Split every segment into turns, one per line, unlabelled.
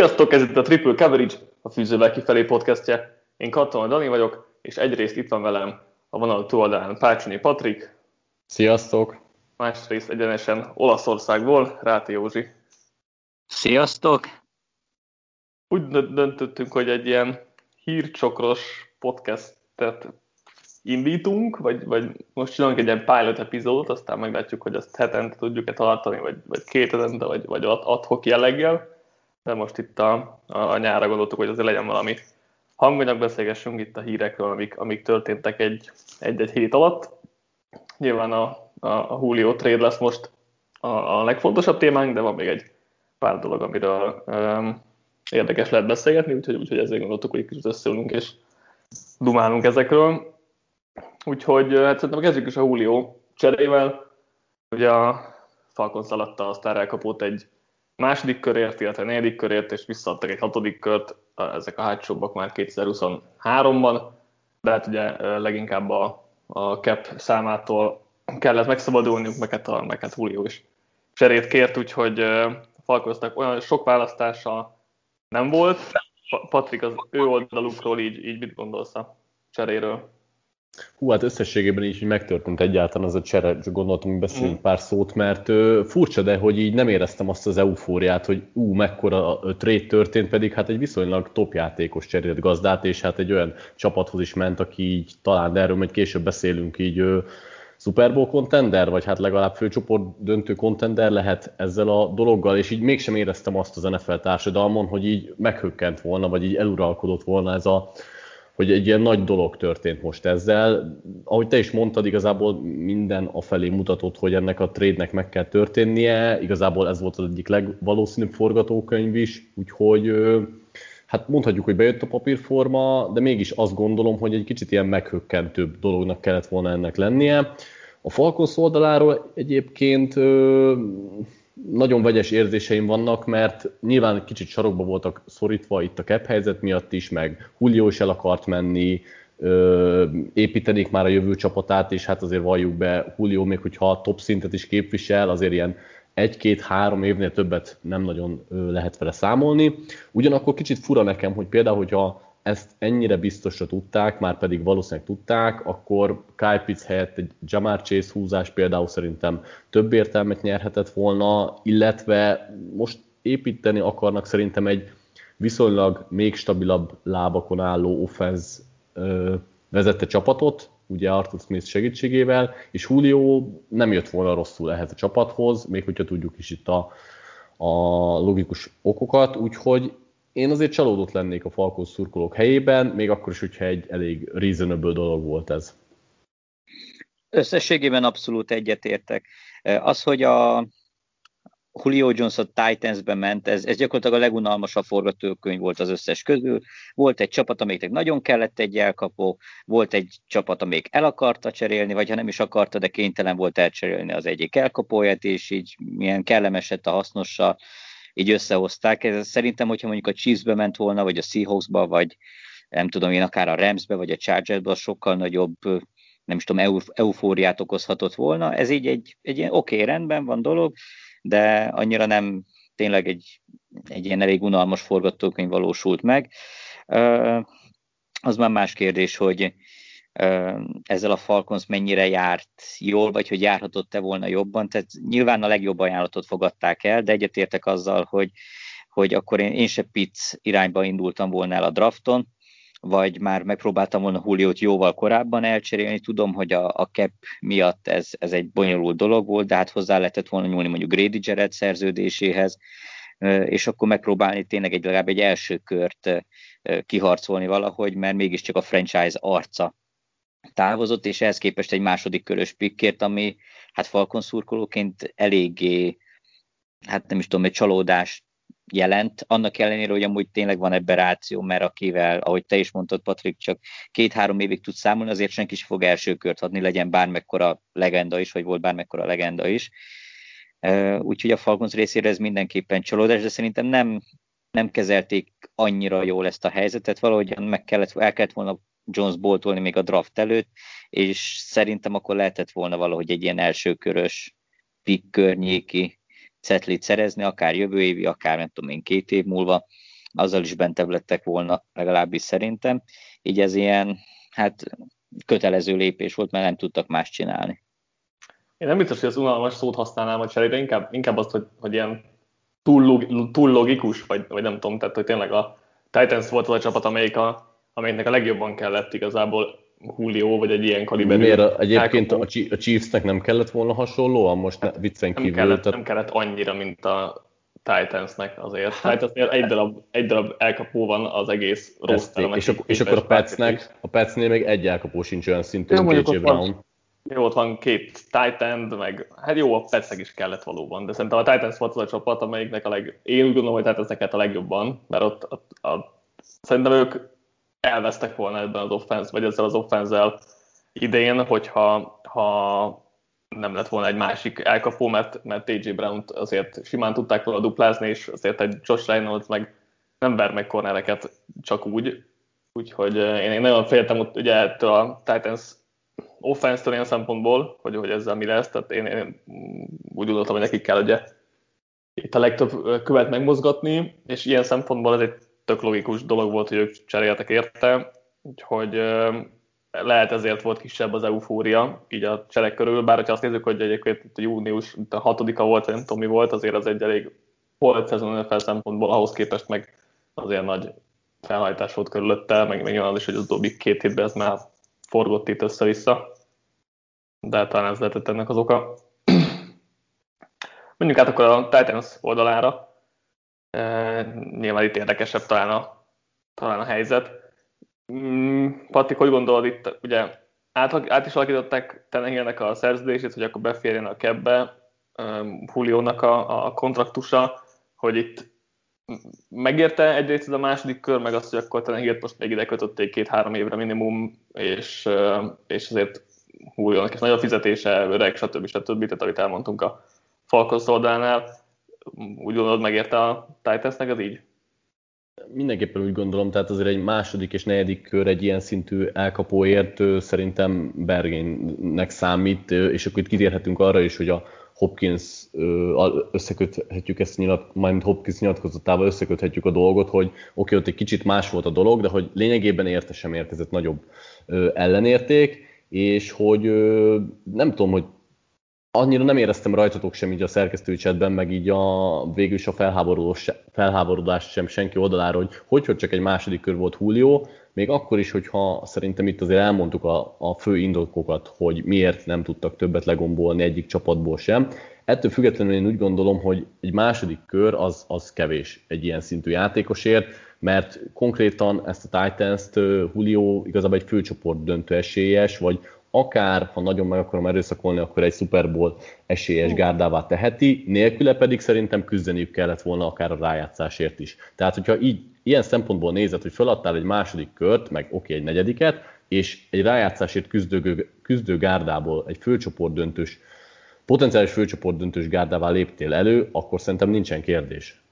Sziasztok, ez itt a Triple Coverage, a Fűzővel kifelé podcastje. Én Katona Dani vagyok, és egyrészt itt van velem a vonal túloldalán Pácsonyi Patrik.
Sziasztok!
Másrészt egyenesen Olaszországból Ráti Józsi.
Sziasztok!
Úgy döntöttünk, hogy egy ilyen hírcsokros podcastet indítunk, vagy, vagy most csinálunk egy ilyen pilot epizódot, aztán meglátjuk, hogy azt hetente tudjuk-e tartani, vagy, vagy két hetente, vagy, vagy adhok jelleggel de most itt a, a, a nyára gondoltuk, hogy azért legyen valami hanganyag, beszélgessünk itt a hírekről, amik, amik történtek egy, egy-egy hét alatt. Nyilván a, a, a Julio trade lesz most a, a legfontosabb témánk, de van még egy pár dolog, amiről um, érdekes lehet beszélgetni, úgyhogy, úgyhogy ezért gondoltuk, hogy kicsit összeülünk és dumálunk ezekről. Úgyhogy hát szerintem kezdjük is a Julio cserével. Ugye a Falcons alatta aztán elkapott egy második körért, illetve negyedik körért, és visszaadtak egy hatodik kört, ezek a hátsóbbak már 2023-ban, de hát ugye leginkább a, a cap számától kellett megszabadulniuk, meg hát, a, meg hát Julio is cserét kért, úgyhogy Falkoznak olyan sok választása nem volt. Patrik, az ő oldalukról így, így mit gondolsz a cseréről?
Hú, hát összességében így, hogy megtörtént egyáltalán az a csere, csak gondoltam, hogy beszéljünk mm. pár szót, mert ö, furcsa, de hogy így nem éreztem azt az eufóriát, hogy ú, mekkora a trade történt, pedig hát egy viszonylag top játékos cserélt gazdát, és hát egy olyan csapathoz is ment, aki így talán, de erről majd később beszélünk, így ö, Super Bowl contender, vagy hát legalább főcsoport döntő contender lehet ezzel a dologgal, és így mégsem éreztem azt az NFL társadalmon, hogy így meghökkent volna, vagy így eluralkodott volna ez a hogy egy ilyen nagy dolog történt most ezzel. Ahogy te is mondtad, igazából minden afelé mutatott, hogy ennek a trade-nek meg kell történnie. Igazából ez volt az egyik legvalószínűbb forgatókönyv is, úgyhogy hát mondhatjuk, hogy bejött a papírforma, de mégis azt gondolom, hogy egy kicsit ilyen meghökkentőbb dolognak kellett volna ennek lennie. A Falcons oldaláról egyébként nagyon vegyes érzéseim vannak, mert nyilván kicsit sarokba voltak szorítva itt a cap helyzet miatt is, meg Julio is el akart menni, ö, építenék már a jövő csapatát, és hát azért valljuk be, Julio még hogyha a top szintet is képvisel, azért ilyen egy-két-három évnél többet nem nagyon lehet vele számolni. Ugyanakkor kicsit fura nekem, hogy például, hogyha ezt ennyire biztosra tudták, már pedig valószínűleg tudták, akkor Kyle Pitts helyett egy Jamar Chase húzás például szerintem több értelmet nyerhetett volna, illetve most építeni akarnak szerintem egy viszonylag még stabilabb lábakon álló offenz vezette csapatot, ugye Arthur Smith segítségével, és Julio nem jött volna rosszul ehhez a csapathoz, még hogyha tudjuk is itt a, a logikus okokat, úgyhogy én azért csalódott lennék a Falcons szurkolók helyében, még akkor is, hogyha egy elég reasonable dolog volt ez.
Összességében abszolút egyetértek. Az, hogy a Julio Jones a Titans-be ment, ez, ez gyakorlatilag a legunalmasabb forgatókönyv volt az összes közül. Volt egy csapat, amelyiknek nagyon kellett egy elkapó, volt egy csapat, amelyik el akarta cserélni, vagy ha nem is akarta, de kénytelen volt elcserélni az egyik elkapóját, és így milyen kellemeset a hasznossal így összehozták. Ez szerintem, hogyha mondjuk a Chiefs-be ment volna, vagy a Seahawks-ba, vagy nem tudom én, akár a Rams-be, vagy a Chargers-be, sokkal nagyobb nem is tudom, eufóriát okozhatott volna. Ez így egy, egy ilyen oké, okay, rendben van dolog, de annyira nem tényleg egy, egy ilyen elég unalmas forgatókönyv valósult meg. Az már más kérdés, hogy ezzel a Falcons mennyire járt jól, vagy hogy járhatott-e volna jobban. Tehát nyilván a legjobb ajánlatot fogadták el, de egyetértek azzal, hogy, hogy akkor én, én se Pitts irányba indultam volna el a drafton, vagy már megpróbáltam volna Juliót jóval korábban elcserélni. Tudom, hogy a, a cap miatt ez, ez egy bonyolult dolog volt, de hát hozzá lehetett volna nyúlni mondjuk Grady Jarrett szerződéséhez, és akkor megpróbálni tényleg egy, legalább egy első kört kiharcolni valahogy, mert mégiscsak a franchise arca távozott, és ehhez képest egy második körös pikkért, ami hát Falcon szurkolóként eléggé, hát nem is tudom, egy csalódást jelent, annak ellenére, hogy amúgy tényleg van ebben ráció, mert akivel, ahogy te is mondtad, Patrik, csak két-három évig tud számolni, azért senki is fog első kört adni, legyen bármekkora legenda is, vagy volt bármekkora legenda is. Úgyhogy a Falcons részére ez mindenképpen csalódás, de szerintem nem, nem kezelték annyira jól ezt a helyzetet, valahogy meg kellett, el kellett volna Jones boltolni még a draft előtt, és szerintem akkor lehetett volna valahogy egy ilyen elsőkörös pick környéki cetlit szerezni, akár jövő évi, akár nem tudom én két év múlva, azzal is bentebb lettek volna, legalábbis szerintem. Így ez ilyen, hát kötelező lépés volt, mert nem tudtak más csinálni.
Én nem biztos, hogy az unalmas szót használnám a cserére, inkább, inkább azt, hogy, hogy ilyen túl, túl logikus, vagy, vagy nem tudom, tehát hogy tényleg a Titans volt az a csapat, amelyik a, amelyiknek a legjobban kellett igazából Julio, vagy egy ilyen kaliberű.
Miért egyébként a, a Chiefsnek nem kellett volna hasonlóan? Most ne, viccen
nem
kívül.
Kellett, tehát... Nem kellett annyira, mint a Titansnek azért. Hát, Titansnél egy darab, egy darab elkapó van az egész rossz
És, ak- és akkor a Petsnek, a Petsnél még egy elkapó sincs olyan szintű, mint KJ Brown.
Jó, ott van két Titan, meg hát jó, a Petsnek is kellett valóban, de szerintem a Titans volt az a csapat, amelyiknek a leg... Én úgy gondolom, hogy Titansnek a legjobban, mert ott, ott a... szerintem ők elvesztek volna ebben az offense, vagy ezzel az offense idén, hogyha ha nem lett volna egy másik elkapó, mert, mert TJ Brown-t azért simán tudták volna duplázni, és azért egy Josh Reynolds meg nem ver meg cornereket csak úgy. Úgyhogy eh, én, én nagyon féltem ott ugye ettől a Titans offense-től ilyen szempontból, hogy, hogy ezzel mi lesz, tehát én, én úgy gondoltam, hogy nekik kell ugye itt a legtöbb eh, követ megmozgatni, és ilyen szempontból ez egy tök logikus dolog volt, hogy ők cseréltek érte, úgyhogy eh, lehet ezért volt kisebb az eufória így a cselek körül, bár ha azt nézzük, hogy egyébként itt a június itt a volt, nem tudom mi volt, azért az egy elég volt szezon NFL szempontból, ahhoz képest meg azért nagy felhajtás volt körülötte, meg, meg az is, hogy az utóbbi két hétben ez már forgott itt össze-vissza, de talán ez lehetett ennek az oka. Mondjuk át akkor a Titans oldalára. Nyilván itt érdekesebb talán a, talán a helyzet. Mm, Pati, hogy gondolod itt, ugye át, át is alakították Tenehillnek a szerződését, hogy akkor beférjen a kebbe Julio-nak a, a kontraktusa, hogy itt megérte egyrészt ez a második kör, meg azt, hogy akkor Tenehillt most még ide kötötték két-három évre minimum, és, és azért Julio-nak is nagy a fizetése, öreg, stb. stb. Tehát amit elmondtunk a Falcons oldalánál, úgy gondolod megérte a Titansnek az így?
Mindenképpen úgy gondolom, tehát azért egy második és negyedik kör egy ilyen szintű elkapóért szerintem Bergénnek számít, és akkor itt kitérhetünk arra is, hogy a Hopkins összeköthetjük ezt nyilat, majd Hopkins nyilatkozatával összeköthetjük a dolgot, hogy oké, okay, ott egy kicsit más volt a dolog, de hogy lényegében érte sem érkezett nagyobb ellenérték, és hogy nem tudom, hogy annyira nem éreztem rajtatok sem így a szerkesztői chatben, meg így a végül is a felháborodás sem senki oldaláról, hogy, hogy hogy csak egy második kör volt Julio, még akkor is, hogyha szerintem itt azért elmondtuk a, a fő indokokat, hogy miért nem tudtak többet legombolni egyik csapatból sem. Ettől függetlenül én úgy gondolom, hogy egy második kör az, az kevés egy ilyen szintű játékosért, mert konkrétan ezt a Titans-t Julio igazából egy főcsoport döntő esélyes, vagy akár, ha nagyon meg akarom erőszakolni, akkor egy Super Bowl esélyes gárdává teheti, nélküle pedig szerintem küzdeniük kellett volna akár a rájátszásért is. Tehát, hogyha így ilyen szempontból nézed, hogy feladtál egy második kört, meg oké, okay, egy negyediket, és egy rájátszásért küzdő, küzdő gárdából egy főcsoport döntős, potenciális főcsoport döntős gárdává léptél elő, akkor szerintem nincsen kérdés.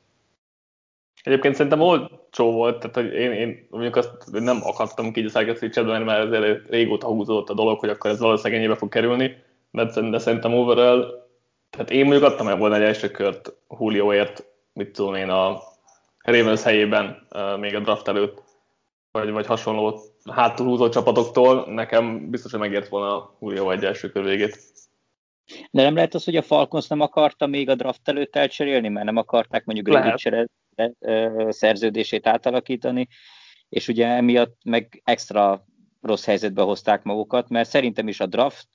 Egyébként szerintem olcsó volt, tehát hogy én, én mondjuk azt nem akadtam ki a szerkesztői mert már ezért régóta húzódott a dolog, hogy akkor ez valószínűleg ennyibe fog kerülni, de, de szerintem overall, tehát én mondjuk adtam el volna egy első kört Julioért, mit tudom én, a Ravens helyében még a draft előtt, vagy, vagy hasonló hátulhúzó csapatoktól, nekem biztos, hogy megért volna a Julio egy első kör végét.
De nem lehet az, hogy a Falcons nem akarta még a draft előtt elcserélni, mert nem akarták mondjuk Grady szerződését átalakítani, és ugye emiatt meg extra rossz helyzetbe hozták magukat, mert szerintem is a draft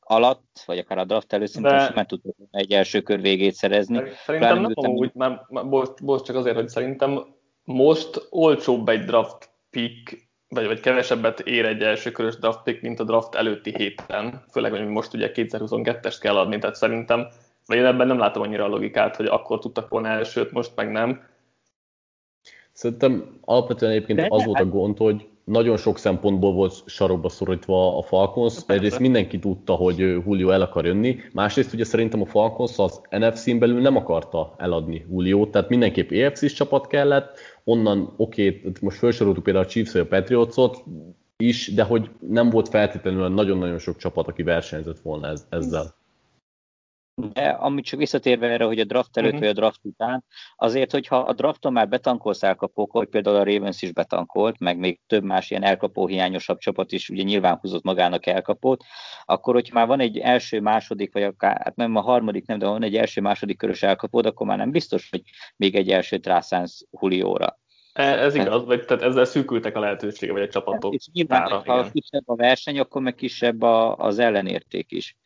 alatt, vagy akár a draft előtt De... tudtak egy első kör végét szerezni.
Szerintem nem amúgy, mert, most, most csak azért, hogy szerintem most olcsóbb egy draft pick, vagy, vagy kevesebbet ér egy első körös draft pick, mint a draft előtti héten. Főleg, hogy most ugye 2022-est kell adni, tehát szerintem, vagy én ebben nem látom annyira a logikát, hogy akkor tudtak volna elsőt, most meg nem.
Szerintem alapvetően egyébként De az volt a gond, hogy nagyon sok szempontból volt sarokba szorítva a Falcons. Egyrészt mindenki tudta, hogy Julio el akar jönni, másrészt ugye szerintem a Falcons az NFC-n belül nem akarta eladni Julio, tehát mindenképp EFC-s csapat kellett, onnan oké, okay, most felsoroltuk például a Chiefs vagy a Patriotsot is, de hogy nem volt feltétlenül nagyon-nagyon sok csapat, aki versenyzett volna ezzel.
De amit csak visszatérve erre, hogy a draft előtt uh-huh. vagy a draft után, azért, hogyha a drafton már betankolsz elkapók, hogy például a Ravens is betankolt, meg még több más ilyen elkapó hiányosabb csapat is ugye nyilván húzott magának elkapót, akkor hogyha már van egy első, második, vagy akár, hát nem a harmadik, nem, de van egy első, második körös elkapód, akkor már nem biztos, hogy még egy elsőt rászánsz Julióra.
E, ez igaz, vagy tehát ezzel szűkültek a lehetősége, vagy a csapatok. És
nyilván, tára, ha igen. kisebb a verseny, akkor meg kisebb a, az ellenérték is.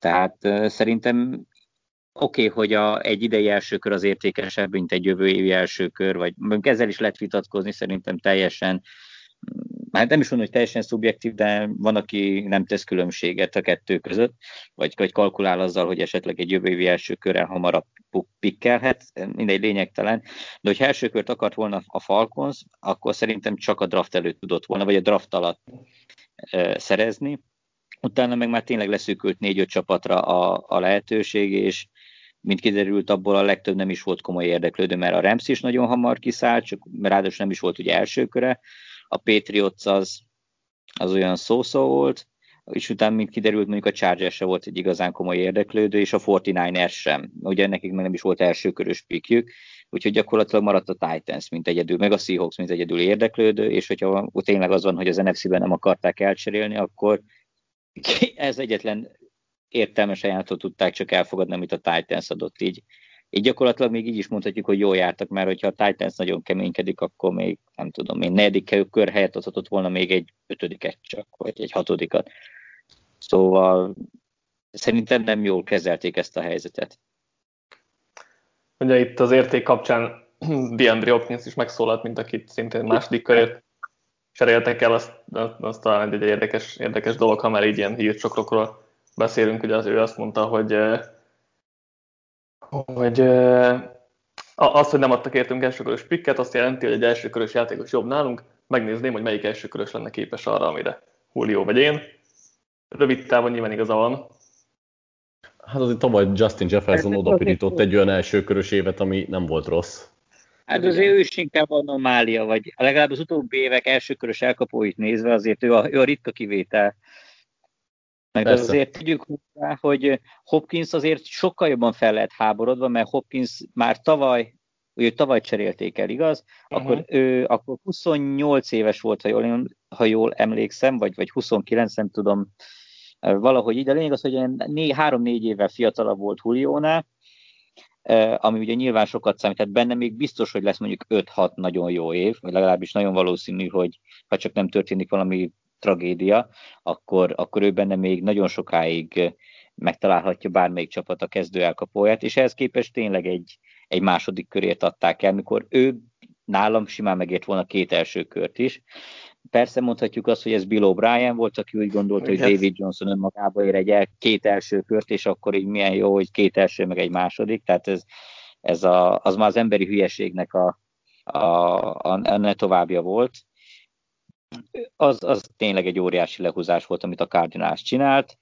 Tehát szerintem oké, okay, hogy a, egy idei első kör az értékesebb, mint egy jövő évi első kör, vagy ezzel is lehet vitatkozni, szerintem teljesen, hát nem is mondom, hogy teljesen szubjektív, de van, aki nem tesz különbséget a kettő között, vagy, vagy kalkulál azzal, hogy esetleg egy jövő évi első körrel hamarabb pikkelhet, mindegy lényegtelen, de hogyha első kört akart volna a Falcons, akkor szerintem csak a draft előtt tudott volna, vagy a draft alatt szerezni, utána meg már tényleg leszűkült négy-öt csapatra a, a lehetőség, és mint kiderült, abból a legtöbb nem is volt komoly érdeklődő, mert a Rams is nagyon hamar kiszállt, csak ráadásul nem is volt ugye első köre, a Patriots az, az olyan szó-szó volt, és utána, mint kiderült, mondjuk a Chargers se volt egy igazán komoly érdeklődő, és a 49ers sem. Ugye nekik meg nem is volt első körös pikjük, úgyhogy gyakorlatilag maradt a Titans, mint egyedül, meg a Seahawks, mint egyedül érdeklődő, és hogyha tényleg az van, hogy az NFC-ben nem akarták elcserélni, akkor ez egyetlen értelmes ajánlatot tudták csak elfogadni, amit a Titans adott így. Így gyakorlatilag még így is mondhatjuk, hogy jól jártak, mert hogyha a Titans nagyon keménykedik, akkor még nem tudom, én negyedik kör helyett adhatott volna még egy ötödiket csak, vagy egy hatodikat. Szóval szerintem nem jól kezelték ezt a helyzetet.
Ugye itt az érték kapcsán DeAndre Hopkins is megszólalt, mint akit szintén második körért cseréltek el, azt, azt talán egy érdekes, érdekes dolog, ha már így ilyen hírcsokokról beszélünk, ugye az ő azt mondta, hogy, hogy az, hogy nem adtak értünk elsőkörös pikket, azt jelenti, hogy egy elsőkörös játékos jobb nálunk, megnézném, hogy melyik elsőkörös lenne képes arra, amire Julio vagy én. Rövid távon nyilván igaza van.
Hát azért tavaly Justin Jefferson odapirított egy olyan elsőkörös évet, ami nem volt rossz.
Hát azért ő is inkább anomália, vagy legalább az utóbbi évek elsőkörös elkapóit nézve azért ő a, ő a ritka kivétel. Meg Persze. azért tudjuk hozzá, hogy Hopkins azért sokkal jobban fel lehet háborodva, mert Hopkins már tavaly, ő tavaly cserélték el, igaz? Uh-huh. Akkor ő akkor 28 éves volt, ha jól, ha jól emlékszem, vagy, vagy 29, nem tudom, valahogy így. De lényeg az, hogy három-négy évvel fiatalabb volt Juliónál, ami ugye nyilván sokat számít, tehát benne még biztos, hogy lesz mondjuk 5-6 nagyon jó év, vagy legalábbis nagyon valószínű, hogy ha csak nem történik valami tragédia, akkor, akkor ő benne még nagyon sokáig megtalálhatja bármelyik csapat a kezdő elkapóját, és ehhez képest tényleg egy, egy második körért adták el, mikor ő nálam simán megért volna két első kört is. Persze mondhatjuk azt, hogy ez Bill O'Brien volt, aki úgy gondolta, hogy David Johnson önmagába ér egy el, két első kört, és akkor így milyen jó, hogy két első, meg egy második. Tehát ez, ez a, az már az emberi hülyeségnek a, a, a, a ne továbbja volt az, az tényleg egy óriási lehúzás volt, amit a Cardinals csinált.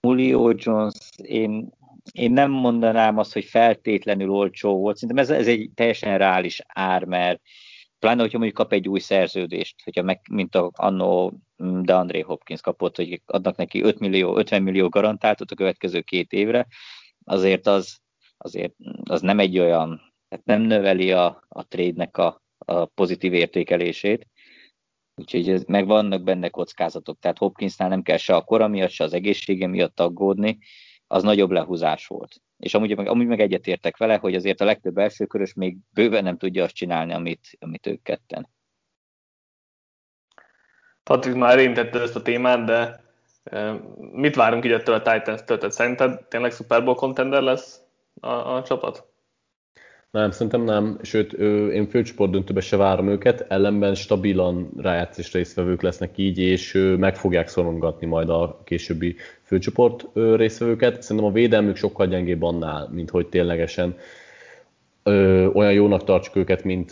Julio Jones, én, én nem mondanám azt, hogy feltétlenül olcsó volt, szerintem ez, ez egy teljesen reális ár, mert pláne, hogyha mondjuk kap egy új szerződést, hogyha meg, mint a annó de André Hopkins kapott, hogy adnak neki 5 millió, 50 millió garantáltat a következő két évre, azért az, azért az nem egy olyan, tehát nem növeli a, a trade-nek a, a pozitív értékelését. Úgyhogy ez, meg vannak benne kockázatok, tehát Hopkinsnál nem kell se a kora miatt, se az egészsége miatt aggódni, az nagyobb lehúzás volt. És amúgy meg, amúgy meg egyetértek vele, hogy azért a legtöbb elsőkörös még bőven nem tudja azt csinálni, amit, amit ők ketten.
Patrik már érintette ezt a témát, de mit várunk így ettől a Titans-től? Tehát szerinted tényleg Super Bowl contender lesz a, a csapat?
Nem, szerintem nem, sőt, én főcsoport döntőbe se várom őket, ellenben stabilan rájátszás résztvevők lesznek így, és meg fogják szorongatni majd a későbbi főcsoport résztvevőket. Szerintem a védelmük sokkal gyengébb annál, mint hogy ténylegesen olyan jónak tartsuk őket, mint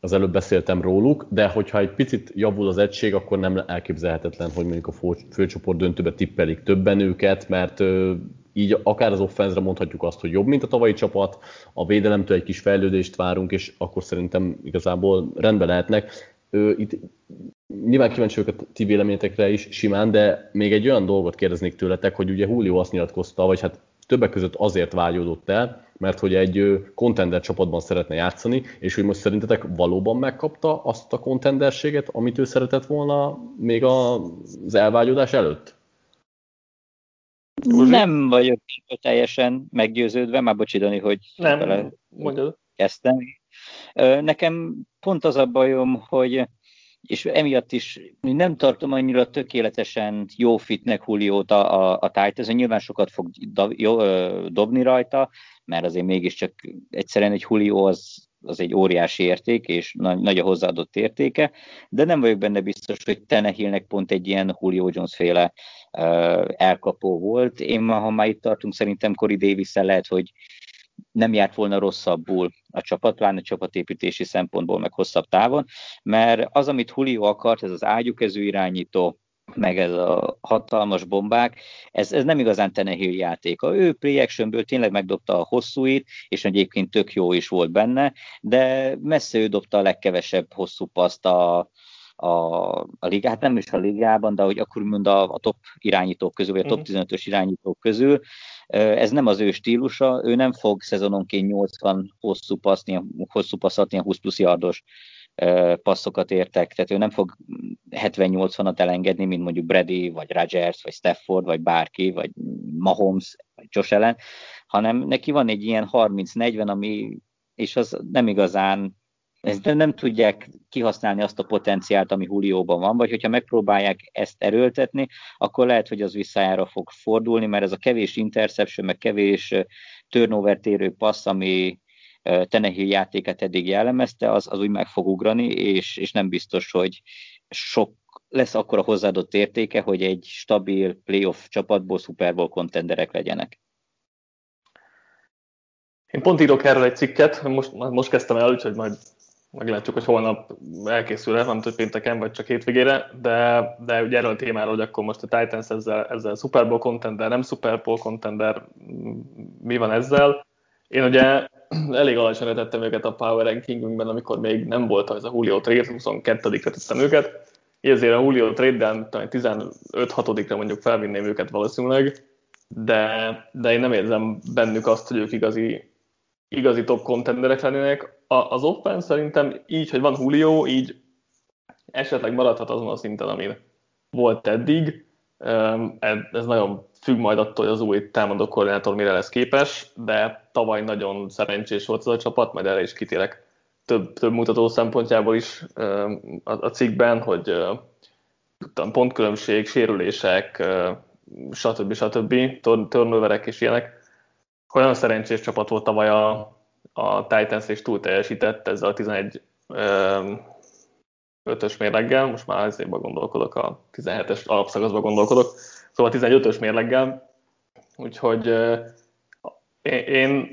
az előbb beszéltem róluk, de hogyha egy picit javul az egység, akkor nem elképzelhetetlen, hogy mondjuk a főcsoport döntőbe tippelik többen őket, mert így akár az offenzre mondhatjuk azt, hogy jobb, mint a tavalyi csapat, a védelemtől egy kis fejlődést várunk, és akkor szerintem igazából rendben lehetnek. Itt nyilván kíváncsi vagyok a ti véleményetekre is simán, de még egy olyan dolgot kérdeznék tőletek, hogy ugye Julio azt nyilatkozta, vagy hát többek között azért vágyódott el, mert hogy egy contender csapatban szeretne játszani, és hogy most szerintetek valóban megkapta azt a contenderséget, amit ő szeretett volna még az elvágyódás előtt?
Nem vagyok teljesen meggyőződve, már bocsidani, hogy
nem,
kezdtem. Nekem pont az a bajom, hogy és emiatt is nem tartom annyira tökéletesen jó fitnek Juliót a, a, a Titans, nyilván sokat fog do, jó, dobni rajta, mert azért mégiscsak egyszerűen egy Julio az, az egy óriási érték, és nagy, nagy a hozzáadott értéke, de nem vagyok benne biztos, hogy Tenehillnek pont egy ilyen Julio Jones féle uh, elkapó volt. Én ha már itt tartunk, szerintem Corey davis lehet, hogy nem járt volna rosszabbul a csapat, pláne csapatépítési szempontból, meg hosszabb távon, mert az, amit Julio akart, ez az ágyukező irányító, meg ez a hatalmas bombák, ez, ez nem igazán Tenehill játéka. Ő play actionből tényleg megdobta a hosszúit, és egyébként tök jó is volt benne, de messze ő dobta a legkevesebb hosszú paszt a, a, a ligát, hát nem is a ligában, de hogy akkor mond a, a top irányítók közül, vagy a top 15-ös mhm. irányítók közül. Ez nem az ő stílusa, ő nem fog szezononként 80 hosszú paszt, hosszú passzat, ilyen 20 plusz yardos passzokat értek, tehát ő nem fog 70-80-at elengedni, mint mondjuk Brady, vagy Rodgers, vagy Stafford, vagy bárki, vagy Mahomes, vagy Josh Allen, hanem neki van egy ilyen 30-40, ami, és az nem igazán ezt nem tudják kihasználni azt a potenciált, ami Hulióban van, vagy hogyha megpróbálják ezt erőltetni, akkor lehet, hogy az visszájára fog fordulni, mert ez a kevés interception, meg kevés turnover térő passz, ami Tenehill játéket eddig jellemezte, az, az úgy meg fog ugrani, és, és nem biztos, hogy sok lesz akkor a hozzáadott értéke, hogy egy stabil playoff csapatból Super Bowl kontenderek legyenek.
Én pont írok erről egy cikket, most, most kezdtem el, úgyhogy majd meglátjuk, hogy holnap elkészül-e, nem tudom, pénteken, vagy csak hétvégére, de, de ugye erről a témáról, hogy akkor most a Titans ezzel, ezzel Super Bowl contender, nem Super Bowl contender, mi van ezzel. Én ugye elég alacsonyra tettem őket a Power Rankingünkben, amikor még nem volt az a Julio trade, 22-re tettem őket. Ezért a Julio trade-en 15-6-ra mondjuk felvinném őket valószínűleg, de, de én nem érzem bennük azt, hogy ők igazi, igazi top contenderek lennének. A, az offense szerintem így, hogy van Julio, így esetleg maradhat azon a szinten, amin volt eddig. Ez nagyon függ majd attól, hogy az új támadó koordinátor mire lesz képes, de tavaly nagyon szerencsés volt az a csapat, majd erre is kitérek több, több mutató szempontjából is a, cikkben, hogy tudtam, pontkülönbség, sérülések, stb. stb. turnoverek és ilyenek. Olyan szerencsés csapat volt tavaly a, a Titans, és túl teljesített ezzel a 11 ötös mérleggel, most már azért gondolkodok, a 17-es alapszakaszban gondolkodok, Szóval 15-ös mérleggel, úgyhogy én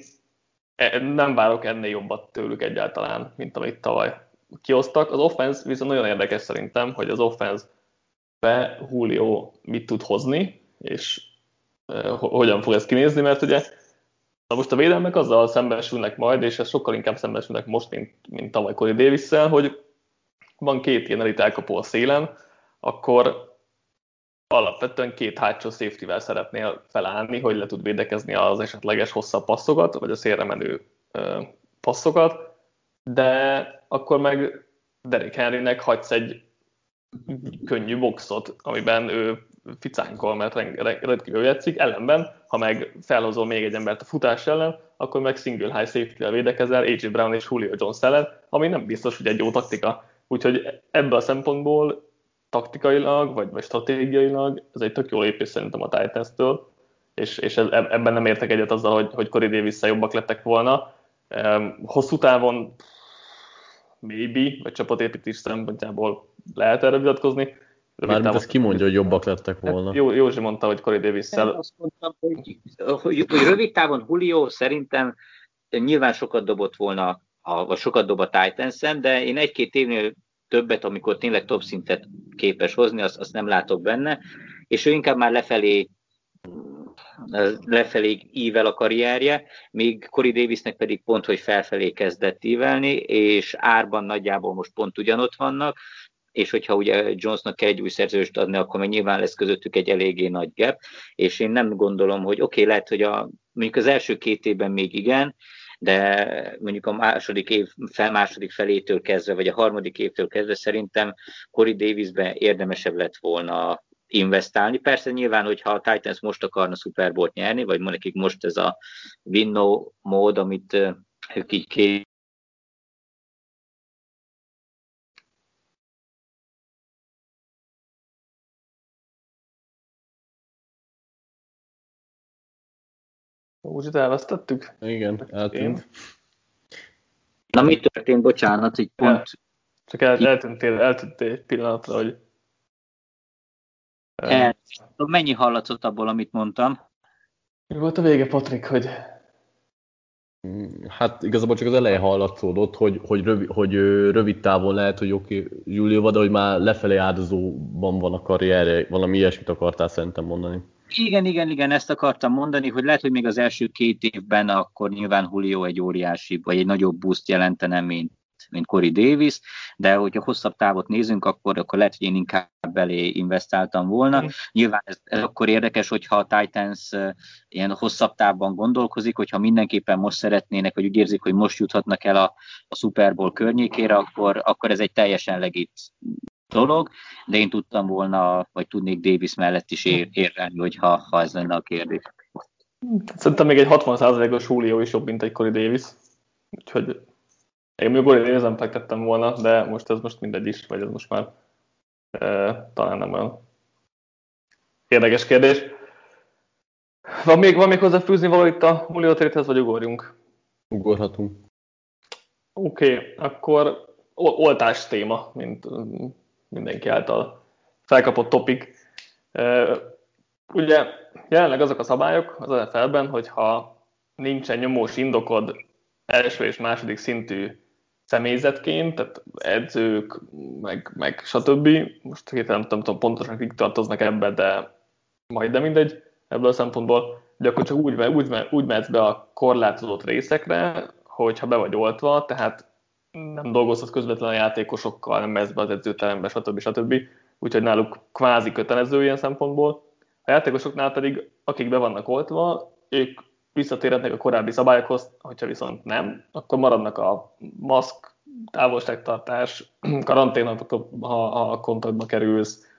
nem várok ennél jobbat tőlük egyáltalán, mint amit tavaly kiosztak. Az offense viszont nagyon érdekes szerintem, hogy az offense be Julio mit tud hozni, és hogyan fog ez kinézni, mert ugye na most a védelmek azzal szembesülnek majd, és ez sokkal inkább szembesülnek most, mint, mint tavaly Corey davis hogy van két ilyen elit elkapó a szélen, akkor alapvetően két hátsó safety-vel szeretnél felállni, hogy le tud védekezni az esetleges hosszabb passzokat, vagy a szélre menő passzokat, de akkor meg Derek Henrynek hagysz egy könnyű boxot, amiben ő ficánkol, mert rendkívül játszik, ellenben, ha meg felhozol még egy embert a futás ellen, akkor meg single high safety-vel védekezel AJ Brown és Julio Jones ellen, ami nem biztos, hogy egy jó taktika. Úgyhogy ebből a szempontból taktikailag, vagy, vagy stratégiailag, ez egy tök jó lépés szerintem a Titans-től, és, és ebben nem értek egyet azzal, hogy, hogy Corey davis jobbak lettek volna. Hosszú távon maybe, vagy csapatépítés szempontjából lehet erre vitatkozni.
Mármint ezt kimondja, hogy jobbak lettek hát volna.
Jó, Józsi mondta, hogy Corey davis
Azt mondtam, hogy, hogy, hogy rövid távon Julio szerintem nyilván sokat dobott volna, a, vagy sokat dob a titans de én egy-két évnél többet, amikor tényleg top szintet képes hozni, azt, azt nem látok benne, és ő inkább már lefelé lefelé ível a karrierje, míg Corey Davisnek pedig pont, hogy felfelé kezdett ívelni, és árban nagyjából most pont ugyanott vannak. és hogyha ugye Jonesnak kell egy új szerződést adni, akkor meg nyilván lesz közöttük egy eléggé nagy gap, és én nem gondolom, hogy oké, okay, lehet, hogy a, mondjuk az első két évben még igen, de mondjuk a második év, fel, második felétől kezdve, vagy a harmadik évtől kezdve szerintem Corey Davisbe érdemesebb lett volna investálni. Persze nyilván, hogyha a Titans most akarna Super nyerni, vagy nekik most ez a win no mód, amit ők így
Úgy elvesztettük?
Igen, eltűnt.
Na mi történt, bocsánat, hogy pont...
Csak el, eltűntél, eltűntél egy pillanatra, hogy...
El, mennyi hallatszott abból, amit mondtam?
Mi volt a vége, Patrik, hogy...
Hát igazából csak az eleje hallatszódott, hogy, hogy, rövid, hogy rövid távon lehet, hogy oké, okay, Júlióval, de hogy már lefelé áldozóban van a karrierje, valami ilyesmit akartál szerintem mondani.
Igen, igen, igen, ezt akartam mondani, hogy lehet, hogy még az első két évben akkor nyilván Julio egy óriási, vagy egy nagyobb boost jelentene, mint, mint Corey Davis, de hogyha hosszabb távot nézünk, akkor, akkor lehet, hogy én inkább belé investáltam volna. Mm. Nyilván ez, ez akkor érdekes, hogyha a Titans ilyen hosszabb távban gondolkozik, hogyha mindenképpen most szeretnének, vagy úgy érzik, hogy most juthatnak el a, a Super Bowl környékére, akkor, akkor ez egy teljesen legit dolog, de én tudtam volna, vagy tudnék Davis mellett is ér, érvelni, hogyha ha ez lenne a kérdés.
Szerintem még egy 60%-os Julio is jobb, mint egy Corey Davis. Úgyhogy én még Corey Davis nem fektettem volna, de most ez most mindegy is, vagy ez most már e, talán nem olyan érdekes kérdés. Van még, van még hozzáfűzni való itt a Julio téthez, vagy ugorjunk?
Ugorhatunk.
Oké, okay, akkor oltás téma, mint mindenki által felkapott topik. Ugye jelenleg azok a szabályok az NFL-ben, hogyha nincsen nyomós indokod első és második szintű személyzetként, tehát edzők, meg, meg stb. Most hirtelen nem tudom pontosan kik tartoznak ebbe, de majd de mindegy ebből a szempontból, de akkor csak úgy, úgy, úgy mehetsz be a korlátozott részekre, hogyha be vagy oltva, tehát nem dolgozhat közvetlenül a játékosokkal, nem mehetsz be az edzőterembe, stb. stb. Úgyhogy náluk kvázi kötelező ilyen szempontból. A játékosoknál pedig, akik be vannak oltva, ők visszatérhetnek a korábbi szabályokhoz, hogyha viszont nem, akkor maradnak a maszk, távolságtartás, karantén, ha, ha kontaktba kerülsz,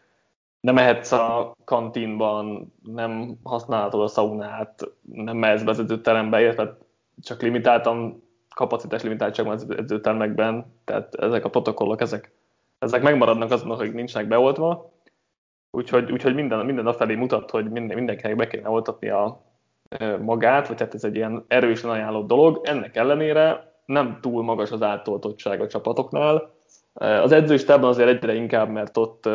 nem mehetsz a kantínban, nem használhatod a szaunát, nem mehetsz be az edzőterembe, illetve csak limitáltan kapacitás limitáltság van az edzőtermekben, tehát ezek a protokollok, ezek, ezek megmaradnak azon, hogy nincsenek beoltva, úgyhogy, úgyhogy minden, minden afelé mutat, hogy minden, mindenkinek be kéne oltatni a magát, vagy hát ez egy ilyen erősen ajánlott dolog. Ennek ellenére nem túl magas az átoltottság a csapatoknál. Az edzőistában azért egyre inkább, mert ott,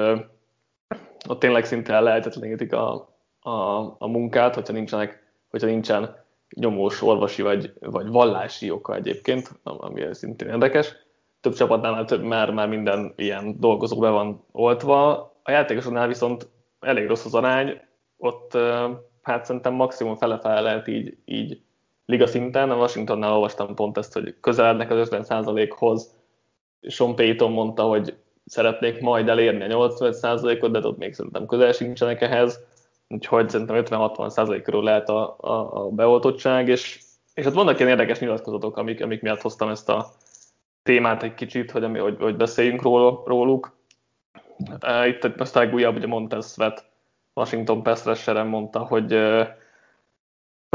ott tényleg szinte lehetetlenítik a, a, a munkát, hogyha nincsenek, hogyha nincsen nyomós orvosi vagy, vagy vallási oka egyébként, ami szintén érdekes. Több csapatnál már, több, már, már minden ilyen dolgozó be van oltva. A játékosoknál viszont elég rossz az arány, ott hát szerintem maximum fele-fele lehet így, így liga szinten. A Washingtonnál olvastam pont ezt, hogy közelednek az 50%-hoz. Sean Payton mondta, hogy szeretnék majd elérni a 85%-ot, de ott még szerintem közel sincsenek ehhez úgyhogy szerintem 50-60 körül lehet a, a, a beoltottság, és, és hát vannak ilyen érdekes nyilatkozatok, amik, amik miatt hoztam ezt a témát egy kicsit, hogy, hogy, hogy beszéljünk ról, róluk. Itt most a legújabb, ugye Montez Svet, Washington pass mondta, hogy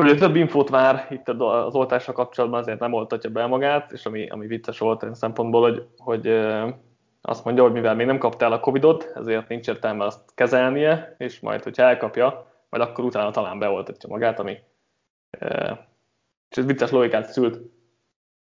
hogy több infót vár itt az oltásra kapcsolatban, azért nem oltatja be magát, és ami, ami vicces volt olyan szempontból, hogy, hogy azt mondja, hogy mivel még nem kaptál a Covid-ot, ezért nincs értelme azt kezelnie, és majd, hogyha elkapja, majd akkor utána talán beoltatja magát, ami e, és ez vicces logikát szült.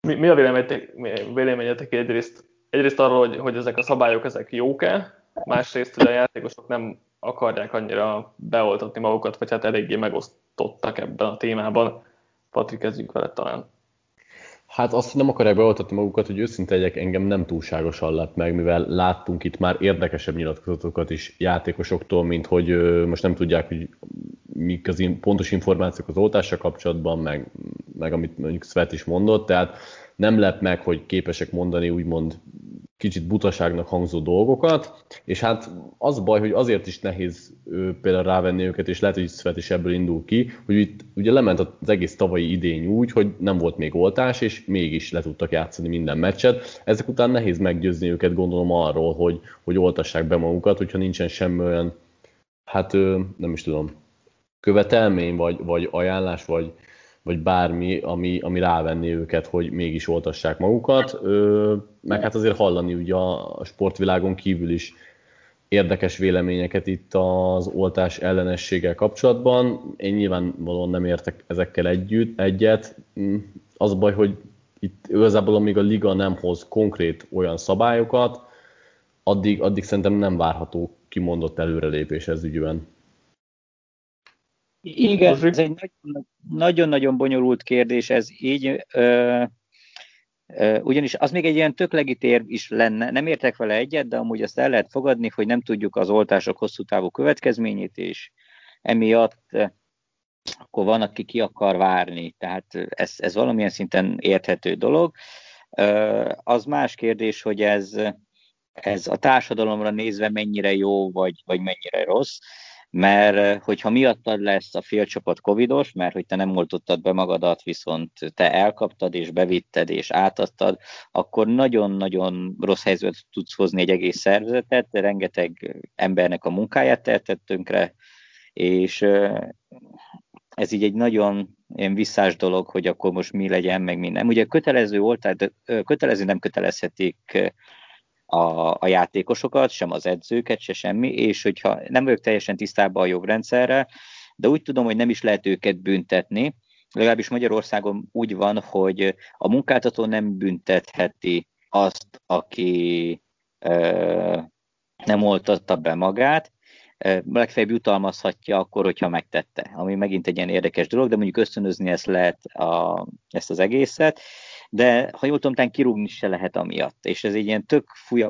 Mi, mi a véleményetek, véleményetek egyrészt, egyrészt arról, hogy, hogy ezek a szabályok ezek jók-e, másrészt, hogy a játékosok nem akarják annyira beoltatni magukat, vagy hát eléggé megosztottak ebben a témában. Patrik, kezdjünk vele talán.
Hát azt, nem akarják beoltatni magukat, hogy őszinte legyek, engem nem túlságosan lett meg, mivel láttunk itt már érdekesebb nyilatkozatokat is játékosoktól, mint hogy ö, most nem tudják, hogy mik az in, pontos információk az oltással kapcsolatban, meg, meg amit mondjuk Svet is mondott, tehát nem lep meg, hogy képesek mondani úgymond kicsit butaságnak hangzó dolgokat, és hát az baj, hogy azért is nehéz ő, például rávenni őket, és lehet, hogy Szvet is ebből indul ki, hogy itt ugye lement az egész tavalyi idény úgy, hogy nem volt még oltás, és mégis le tudtak játszani minden meccset. Ezek után nehéz meggyőzni őket, gondolom arról, hogy, hogy oltassák be magukat, hogyha nincsen semmi olyan, hát nem is tudom, követelmény, vagy, vagy ajánlás, vagy, vagy bármi, ami, ami rávenni őket, hogy mégis oltassák magukat. Ö, meg hát azért hallani ugye a sportvilágon kívül is érdekes véleményeket itt az oltás ellenességgel kapcsolatban. Én nyilvánvalóan nem értek ezekkel együtt, egyet. Mm, az a baj, hogy itt igazából amíg a liga nem hoz konkrét olyan szabályokat, addig, addig szerintem nem várható kimondott előrelépés ez ügyben.
Igen, ez egy nagyon-nagyon bonyolult kérdés, ez így, ö, ö, ugyanis az még egy ilyen tök legitér is lenne, nem értek vele egyet, de amúgy azt el lehet fogadni, hogy nem tudjuk az oltások hosszú távú következményét, és emiatt akkor van, aki ki akar várni, tehát ez, ez valamilyen szinten érthető dolog. Ö, az más kérdés, hogy ez, ez a társadalomra nézve mennyire jó, vagy, vagy mennyire rossz mert eh, hogyha miattad lesz a félcsapat covidos, mert hogy te nem oltottad be magadat, viszont te elkaptad és bevitted és átadtad, akkor nagyon-nagyon rossz helyzetet tudsz hozni egy egész szervezetet, rengeteg embernek a munkáját tehetett tönkre, és eh, ez így egy nagyon ilyen visszás dolog, hogy akkor most mi legyen, meg mi nem. Ugye kötelező volt, de kötelező nem kötelezhetik a, a játékosokat, sem az edzőket, se semmi, és hogyha nem vagyok teljesen tisztában a jogrendszerre, de úgy tudom, hogy nem is lehet őket büntetni, legalábbis Magyarországon úgy van, hogy a munkáltató nem büntetheti azt, aki ö, nem oltatta be magát, legfeljebb jutalmazhatja akkor, hogyha megtette, ami megint egy ilyen érdekes dolog, de mondjuk ösztönözni ezt lehet a, ezt az egészet, de ha jól tudom, kirúgni se lehet amiatt. És ez egy ilyen tök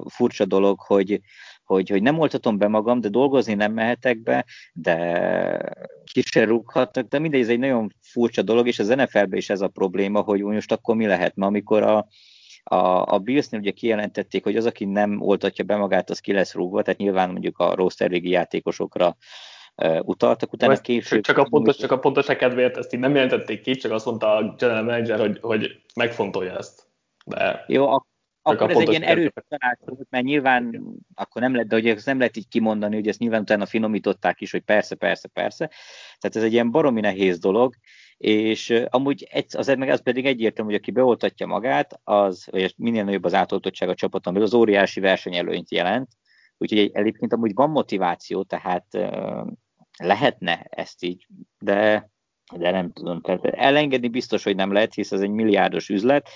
furcsa dolog, hogy, hogy, hogy nem oltatom be magam, de dolgozni nem mehetek be, de ki se rúghatnak, de mindegy, ez egy nagyon furcsa dolog, és az NFL-ben is ez a probléma, hogy most akkor mi lehet, ma amikor a, a, a Billsnél ugye kijelentették, hogy az, aki nem oltatja be magát, az ki lesz rúgva, tehát nyilván mondjuk a rostervégi játékosokra utaltak, utána később...
Csak a, pontos, csak a pontos kedvéért ezt így nem jelentették ki, csak azt mondta a general manager, hogy, hogy megfontolja ezt. De
Jó, ak- akkor ez egy ilyen erős tanács volt, mert nyilván akkor nem lehet, de hogy ezt nem lehet így kimondani, hogy ezt nyilván utána finomították is, hogy persze, persze, persze. Tehát ez egy ilyen baromi nehéz dolog, és amúgy az, meg az pedig egyértelmű, hogy aki beoltatja magát, az, vagy minél nagyobb az átoltottság a csapaton, az óriási versenyelőnyt jelent, úgyhogy egyébként amúgy van motiváció, tehát lehetne ezt így, de, de nem tudom. Tehát elengedni biztos, hogy nem lehet, hisz ez egy milliárdos üzlet,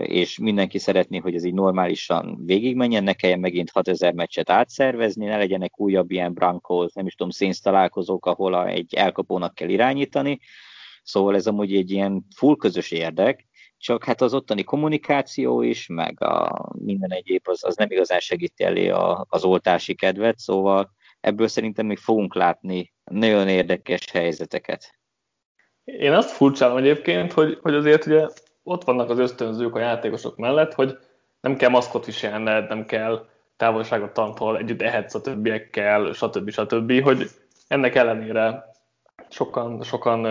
és mindenki szeretné, hogy ez így normálisan végigmenjen, ne kelljen megint 6000 meccset átszervezni, ne legyenek újabb ilyen Broncos, nem is tudom, szénz találkozók, ahol egy elkapónak kell irányítani. Szóval ez amúgy egy ilyen full közös érdek, csak hát az ottani kommunikáció is, meg a minden egyéb az, az nem igazán segíti elé a, az oltási kedvet, szóval ebből szerintem még fogunk látni nagyon érdekes helyzeteket.
Én azt furcsálom egyébként, hogy, hogy azért ugye ott vannak az ösztönzők a játékosok mellett, hogy nem kell maszkot viselned, nem kell távolságot tanítol, együtt ehetsz a többiekkel, stb. stb. hogy ennek ellenére sokan, sokan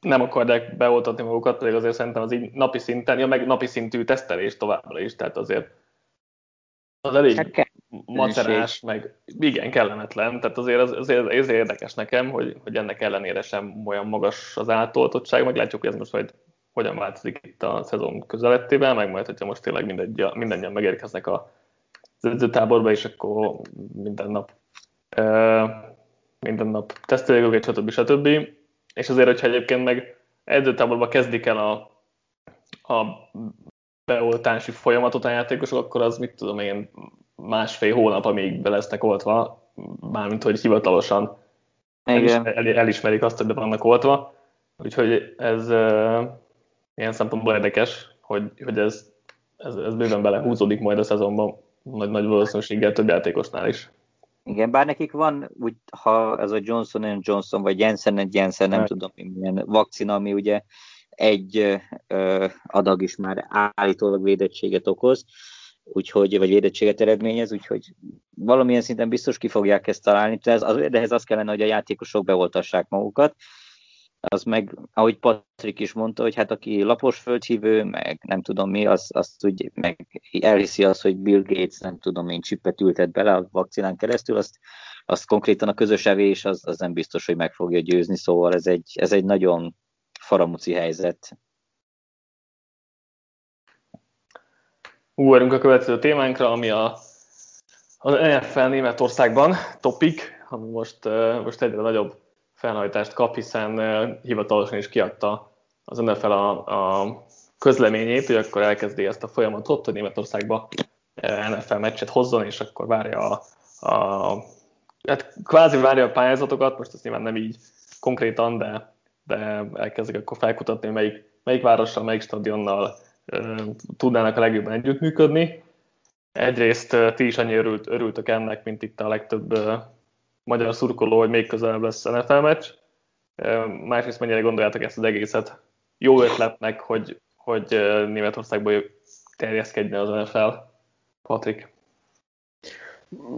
nem akarják beoltatni magukat, pedig azért szerintem az így napi szinten, ja meg napi szintű tesztelés továbbra is, tehát azért az elég hát macerás, meg igen, kellemetlen, tehát azért az, azért, azért érdekes nekem, hogy, hogy ennek ellenére sem olyan magas az átoltottság, meg látjuk, hogy ez most majd hogyan változik itt a szezon közelettével, meg majd, hogyha most tényleg mindegy, mindannyian megérkeznek a edzőtáborba, és akkor minden nap minden nap teszteljük, stb. stb. És azért, hogyha egyébként meg edzőtáborba kezdik el a, a beoltási folyamatot a játékosok, akkor az mit tudom én másfél hónap, amíg be lesznek oltva, mármint hogy hivatalosan Igen. El, elismerik azt, hogy be vannak oltva. Úgyhogy ez e, ilyen szempontból érdekes, hogy, hogy ez, ez, ez bőven belehúzódik majd a szezonban, nagy, nagy valószínűséggel több játékosnál is.
Igen, bár nekik van, úgy, ha ez a Johnson Johnson, vagy Jensen Jensen, nem hát. tudom milyen vakcina, ami ugye egy ö, adag is már állítólag védettséget okoz, úgyhogy, vagy védettséget eredményez, úgyhogy valamilyen szinten biztos ki fogják ezt találni, de, ez, de ehhez az kellene, hogy a játékosok beoltassák magukat, az meg, ahogy Patrik is mondta, hogy hát aki lapos földhívő, meg nem tudom mi, az, azt úgy, meg elhiszi azt, hogy Bill Gates, nem tudom én, csippet ültet bele a vakcinán keresztül, azt, azt konkrétan a közös evés, az, az nem biztos, hogy meg fogja győzni, szóval ez egy, ez egy nagyon faramuci helyzet.
Ugorjunk a következő témánkra, ami a, az NFL Németországban topik, ami most, most egyre nagyobb felhajtást kap, hiszen hivatalosan is kiadta az NFL a, a közleményét, hogy akkor elkezdi ezt a folyamatot, hogy Németországba NFL meccset hozzon, és akkor várja a, a hát kvázi várja a pályázatokat, most ezt nyilván nem így konkrétan, de, de elkezdik akkor felkutatni, melyik, melyik várossal, melyik stadionnal tudnának a legjobban együttműködni. Egyrészt ti is annyi örült, örültök ennek, mint itt a legtöbb magyar szurkoló, hogy még közelebb lesz NFL meccs. Másrészt mennyire gondoljátok ezt az egészet jó ötletnek, hogy, hogy Németországból terjeszkedjen az NFL? Patrik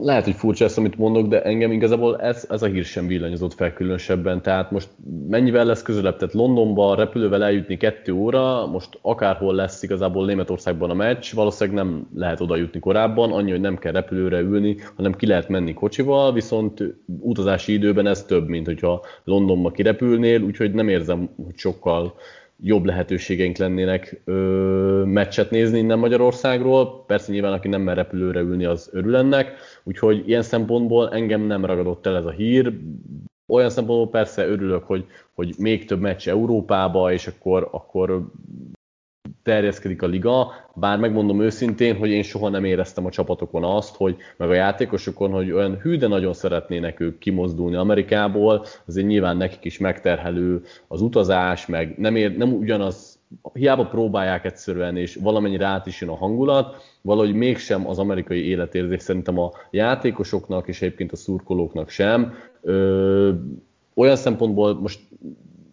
lehet, hogy furcsa ezt, amit mondok, de engem igazából ez, ez a hír sem villanyozott fel különösebben. Tehát most mennyivel lesz közelebb? Tehát Londonba repülővel eljutni kettő óra, most akárhol lesz igazából Németországban a meccs, valószínűleg nem lehet oda jutni korábban, annyi, hogy nem kell repülőre ülni, hanem ki lehet menni kocsival, viszont utazási időben ez több, mint hogyha Londonba kirepülnél, úgyhogy nem érzem, hogy sokkal jobb lehetőségeink lennének ö, meccset nézni innen Magyarországról. Persze nyilván, aki nem mer repülőre ülni, az örül ennek. Úgyhogy ilyen szempontból engem nem ragadott el ez a hír. Olyan szempontból persze örülök, hogy, hogy még több meccs Európába, és akkor, akkor terjeszkedik a liga, bár megmondom őszintén, hogy én soha nem éreztem a csapatokon azt, hogy meg a játékosokon, hogy olyan hű, de nagyon szeretnének ők kimozdulni Amerikából, azért nyilván nekik is megterhelő az utazás, meg nem, ér, nem ugyanaz, hiába próbálják egyszerűen, és valamennyire át is jön a hangulat, valahogy mégsem az amerikai életérzés szerintem a játékosoknak és egyébként a szurkolóknak sem. Ö, olyan szempontból most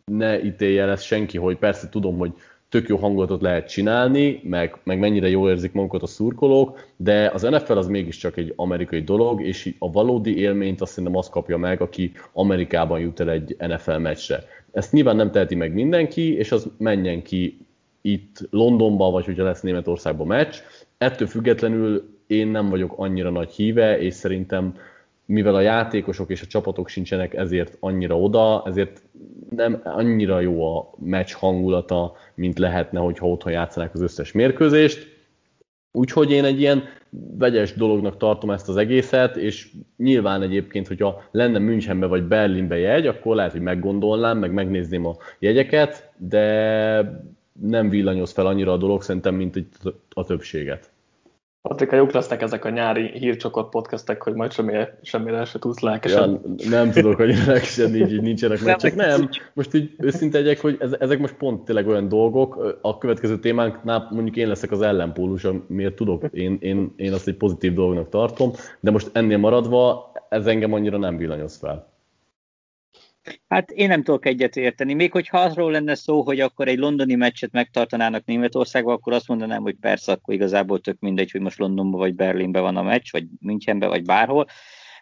ne ítélje ezt senki, hogy persze tudom, hogy tök jó hangulatot lehet csinálni, meg, meg mennyire jól érzik magukat a szurkolók, de az NFL az mégiscsak egy amerikai dolog, és a valódi élményt azt szerintem azt kapja meg, aki Amerikában jut el egy NFL meccsre. Ezt nyilván nem teheti meg mindenki, és az menjen ki itt Londonban, vagy hogyha lesz Németországban meccs. Ettől függetlenül én nem vagyok annyira nagy híve, és szerintem mivel a játékosok és a csapatok sincsenek ezért annyira oda, ezért nem annyira jó a meccs hangulata, mint lehetne, hogyha otthon játszanák az összes mérkőzést. Úgyhogy én egy ilyen vegyes dolognak tartom ezt az egészet, és nyilván egyébként, hogyha lenne Münchenbe vagy Berlinbe jegy, akkor lehet, hogy meggondolnám, meg megnézném a jegyeket, de nem villanyoz fel annyira a dolog szerintem, mint a többséget.
Patrika, jók lesznek ezek a nyári hírcsokott podcastek, hogy majd semmire, semmire se tudsz lelkesen.
Ja, nem tudok, hogy lelkesen így, így nincsenek meccsek. Nem, most így őszinte egyek, hogy ezek most pont tényleg olyan dolgok. A következő témánknál mondjuk én leszek az ellenpólus, miért tudok. Én, én, én azt egy pozitív dolognak tartom, de most ennél maradva ez engem annyira nem villanyoz fel.
Hát én nem tudok egyet érteni. Még hogyha arról lenne szó, hogy akkor egy londoni meccset megtartanának Németországban, akkor azt mondanám, hogy persze, akkor igazából tök mindegy, hogy most Londonban vagy Berlinben van a meccs, vagy Münchenben, vagy bárhol.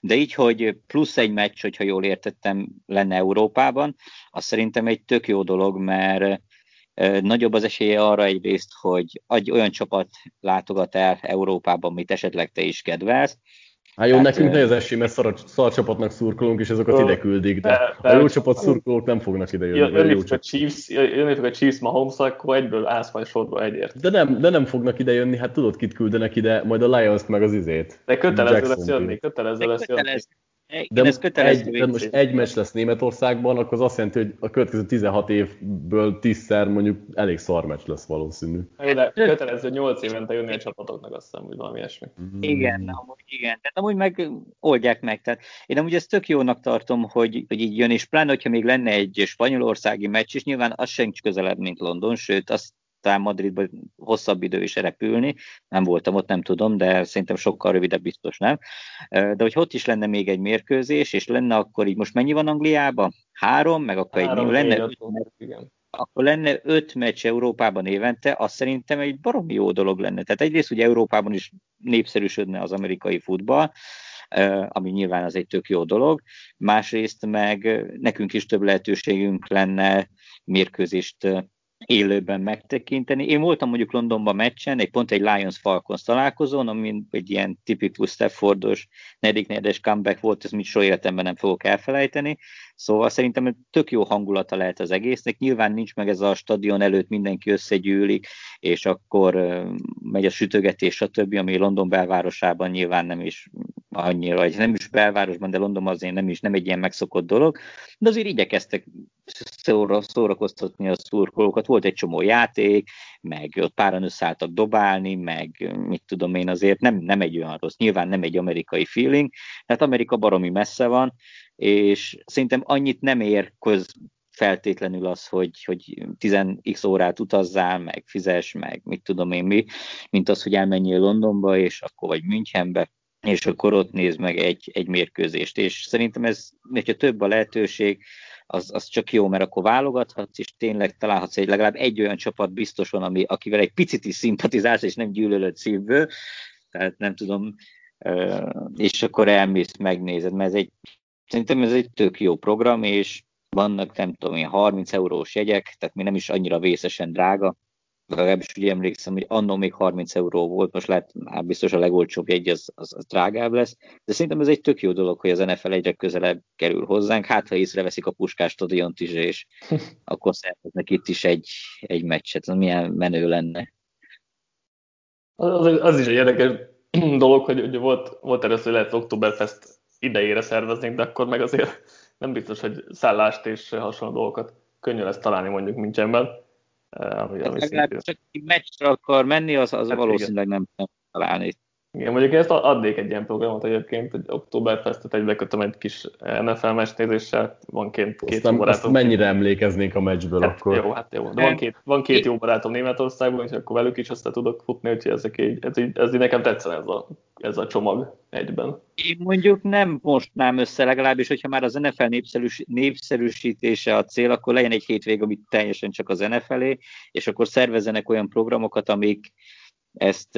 De így, hogy plusz egy meccs, hogyha jól értettem, lenne Európában, az szerintem egy tök jó dolog, mert nagyobb az esélye arra egyrészt, hogy egy olyan csapat látogat el Európában, mit esetleg te is kedvelsz,
Hát jó, hát, nekünk nehéz esély, mert szar, szar csapatnak szurkolunk, és azokat ide küldik, de, de, de a jó csapat szurkolók nem fognak ide jönni. Jön,
jön, a Chiefs, jönni a Chiefs Mahomes, akkor egyből állsz majd sorba egyért.
De nem, de nem fognak ide jönni, hát tudod, kit küldenek ide, majd a Lions-t meg az izét.
De kötelező lesz jönni, kötelező lesz jönni.
De, most egy, de most egy meccs lesz Németországban, akkor az azt jelenti, hogy a következő 16 évből 10-szer mondjuk elég szar meccs lesz valószínű.
De kötelező 8 évente jönni a csapatoknak, azt hiszem, hogy valami ilyesmi.
Mm. Igen, amúgy igen. Tehát amúgy meg oldják meg. Tehát én amúgy ezt tök jónak tartom, hogy, hogy így jön, és pláne, hogyha még lenne egy spanyolországi meccs, és nyilván az sem közelebb, mint London, sőt, azt talán Madridba hosszabb idő is repülni, nem voltam ott, nem tudom, de szerintem sokkal rövidebb biztos nem. De hogy ott is lenne még egy mérkőzés, és lenne akkor így most mennyi van Angliában? Három, meg akkor Három, egy lenne öt, igen. akkor lenne öt meccs Európában évente, az szerintem egy baromi jó dolog lenne. Tehát egyrészt ugye Európában is népszerűsödne az amerikai futball, ami nyilván az egy tök jó dolog. Másrészt meg nekünk is több lehetőségünk lenne mérkőzést élőben megtekinteni. Én voltam mondjuk Londonban meccsen, egy pont egy Lions Falcons találkozón, ami egy ilyen tipikus Staffordos negyedik negyedes comeback volt, ezt mit soha életemben nem fogok elfelejteni. Szóval szerintem tök jó hangulata lehet az egésznek. Nyilván nincs meg ez a stadion előtt mindenki összegyűlik, és akkor megy a sütögetés, stb., ami London belvárosában nyilván nem is annyira, vagy nem is belvárosban, de Londonban azért nem is nem egy ilyen megszokott dolog, de azért igyekeztek szóra, szórakoztatni a szurkolókat. Volt egy csomó játék, meg ott páran összeálltak dobálni, meg mit tudom én azért nem, nem egy olyan rossz, nyilván nem egy amerikai feeling, tehát Amerika baromi messze van, és szerintem annyit nem ér köz feltétlenül az, hogy, hogy 10x órát utazzál, meg fizes, meg mit tudom én mi, mint az, hogy elmenjél Londonba, és akkor vagy Münchenbe, és akkor ott néz meg egy, egy mérkőzést. És szerintem ez, hogyha több a lehetőség, az, az csak jó, mert akkor válogathatsz, és tényleg találhatsz egy legalább egy olyan csapat biztosan, ami, akivel egy picit is szimpatizálsz, és nem gyűlölöd szívből, tehát nem tudom, és akkor elmész, megnézed, mert ez egy, szerintem ez egy tök jó program, és vannak, nem tudom én, 30 eurós jegyek, tehát még nem is annyira vészesen drága, legalábbis ugye emlékszem, hogy annó még 30 euró volt, most lehet, hát biztos a legolcsóbb jegy az, az, az drágább lesz, de szerintem ez egy tök jó dolog, hogy az NFL egyre közelebb kerül hozzánk, hát ha észreveszik a Puskás stadiont is, és akkor szerveznek itt is egy, egy meccset, az milyen menő lenne.
Az, az is egy érdekes dolog, hogy ugye volt, volt először, hogy lehet Oktoberfest idejére szervezni, de akkor meg azért nem biztos, hogy szállást és hasonló dolgokat könnyű lesz találni mondjuk Münchenben.
Eh, ami, ami szintén... csak meccsre akar menni, az, az hát valószínűleg igen. nem, nem találni.
Igen, mondjuk én ezt adnék egy ilyen programot egyébként, hogy Oktoberfestet egybe kötöm egy kis NFL meccs nézéssel, van két, két
jó barátom. Azt mennyire emlékeznénk a meccsből
hát,
akkor?
Jó, hát jó, de van két, van két jó barátom Németországban, és akkor velük is össze tudok futni, úgyhogy ezek így, ez, így, ez így nekem tetszene ez a, ez a csomag egyben.
Én mondjuk nem mostnám össze legalábbis, hogyha már az NFL népszerűs, népszerűsítése a cél, akkor legyen egy hétvég, amit teljesen csak az NFL-é, és akkor szervezzenek olyan programokat, amik ezt,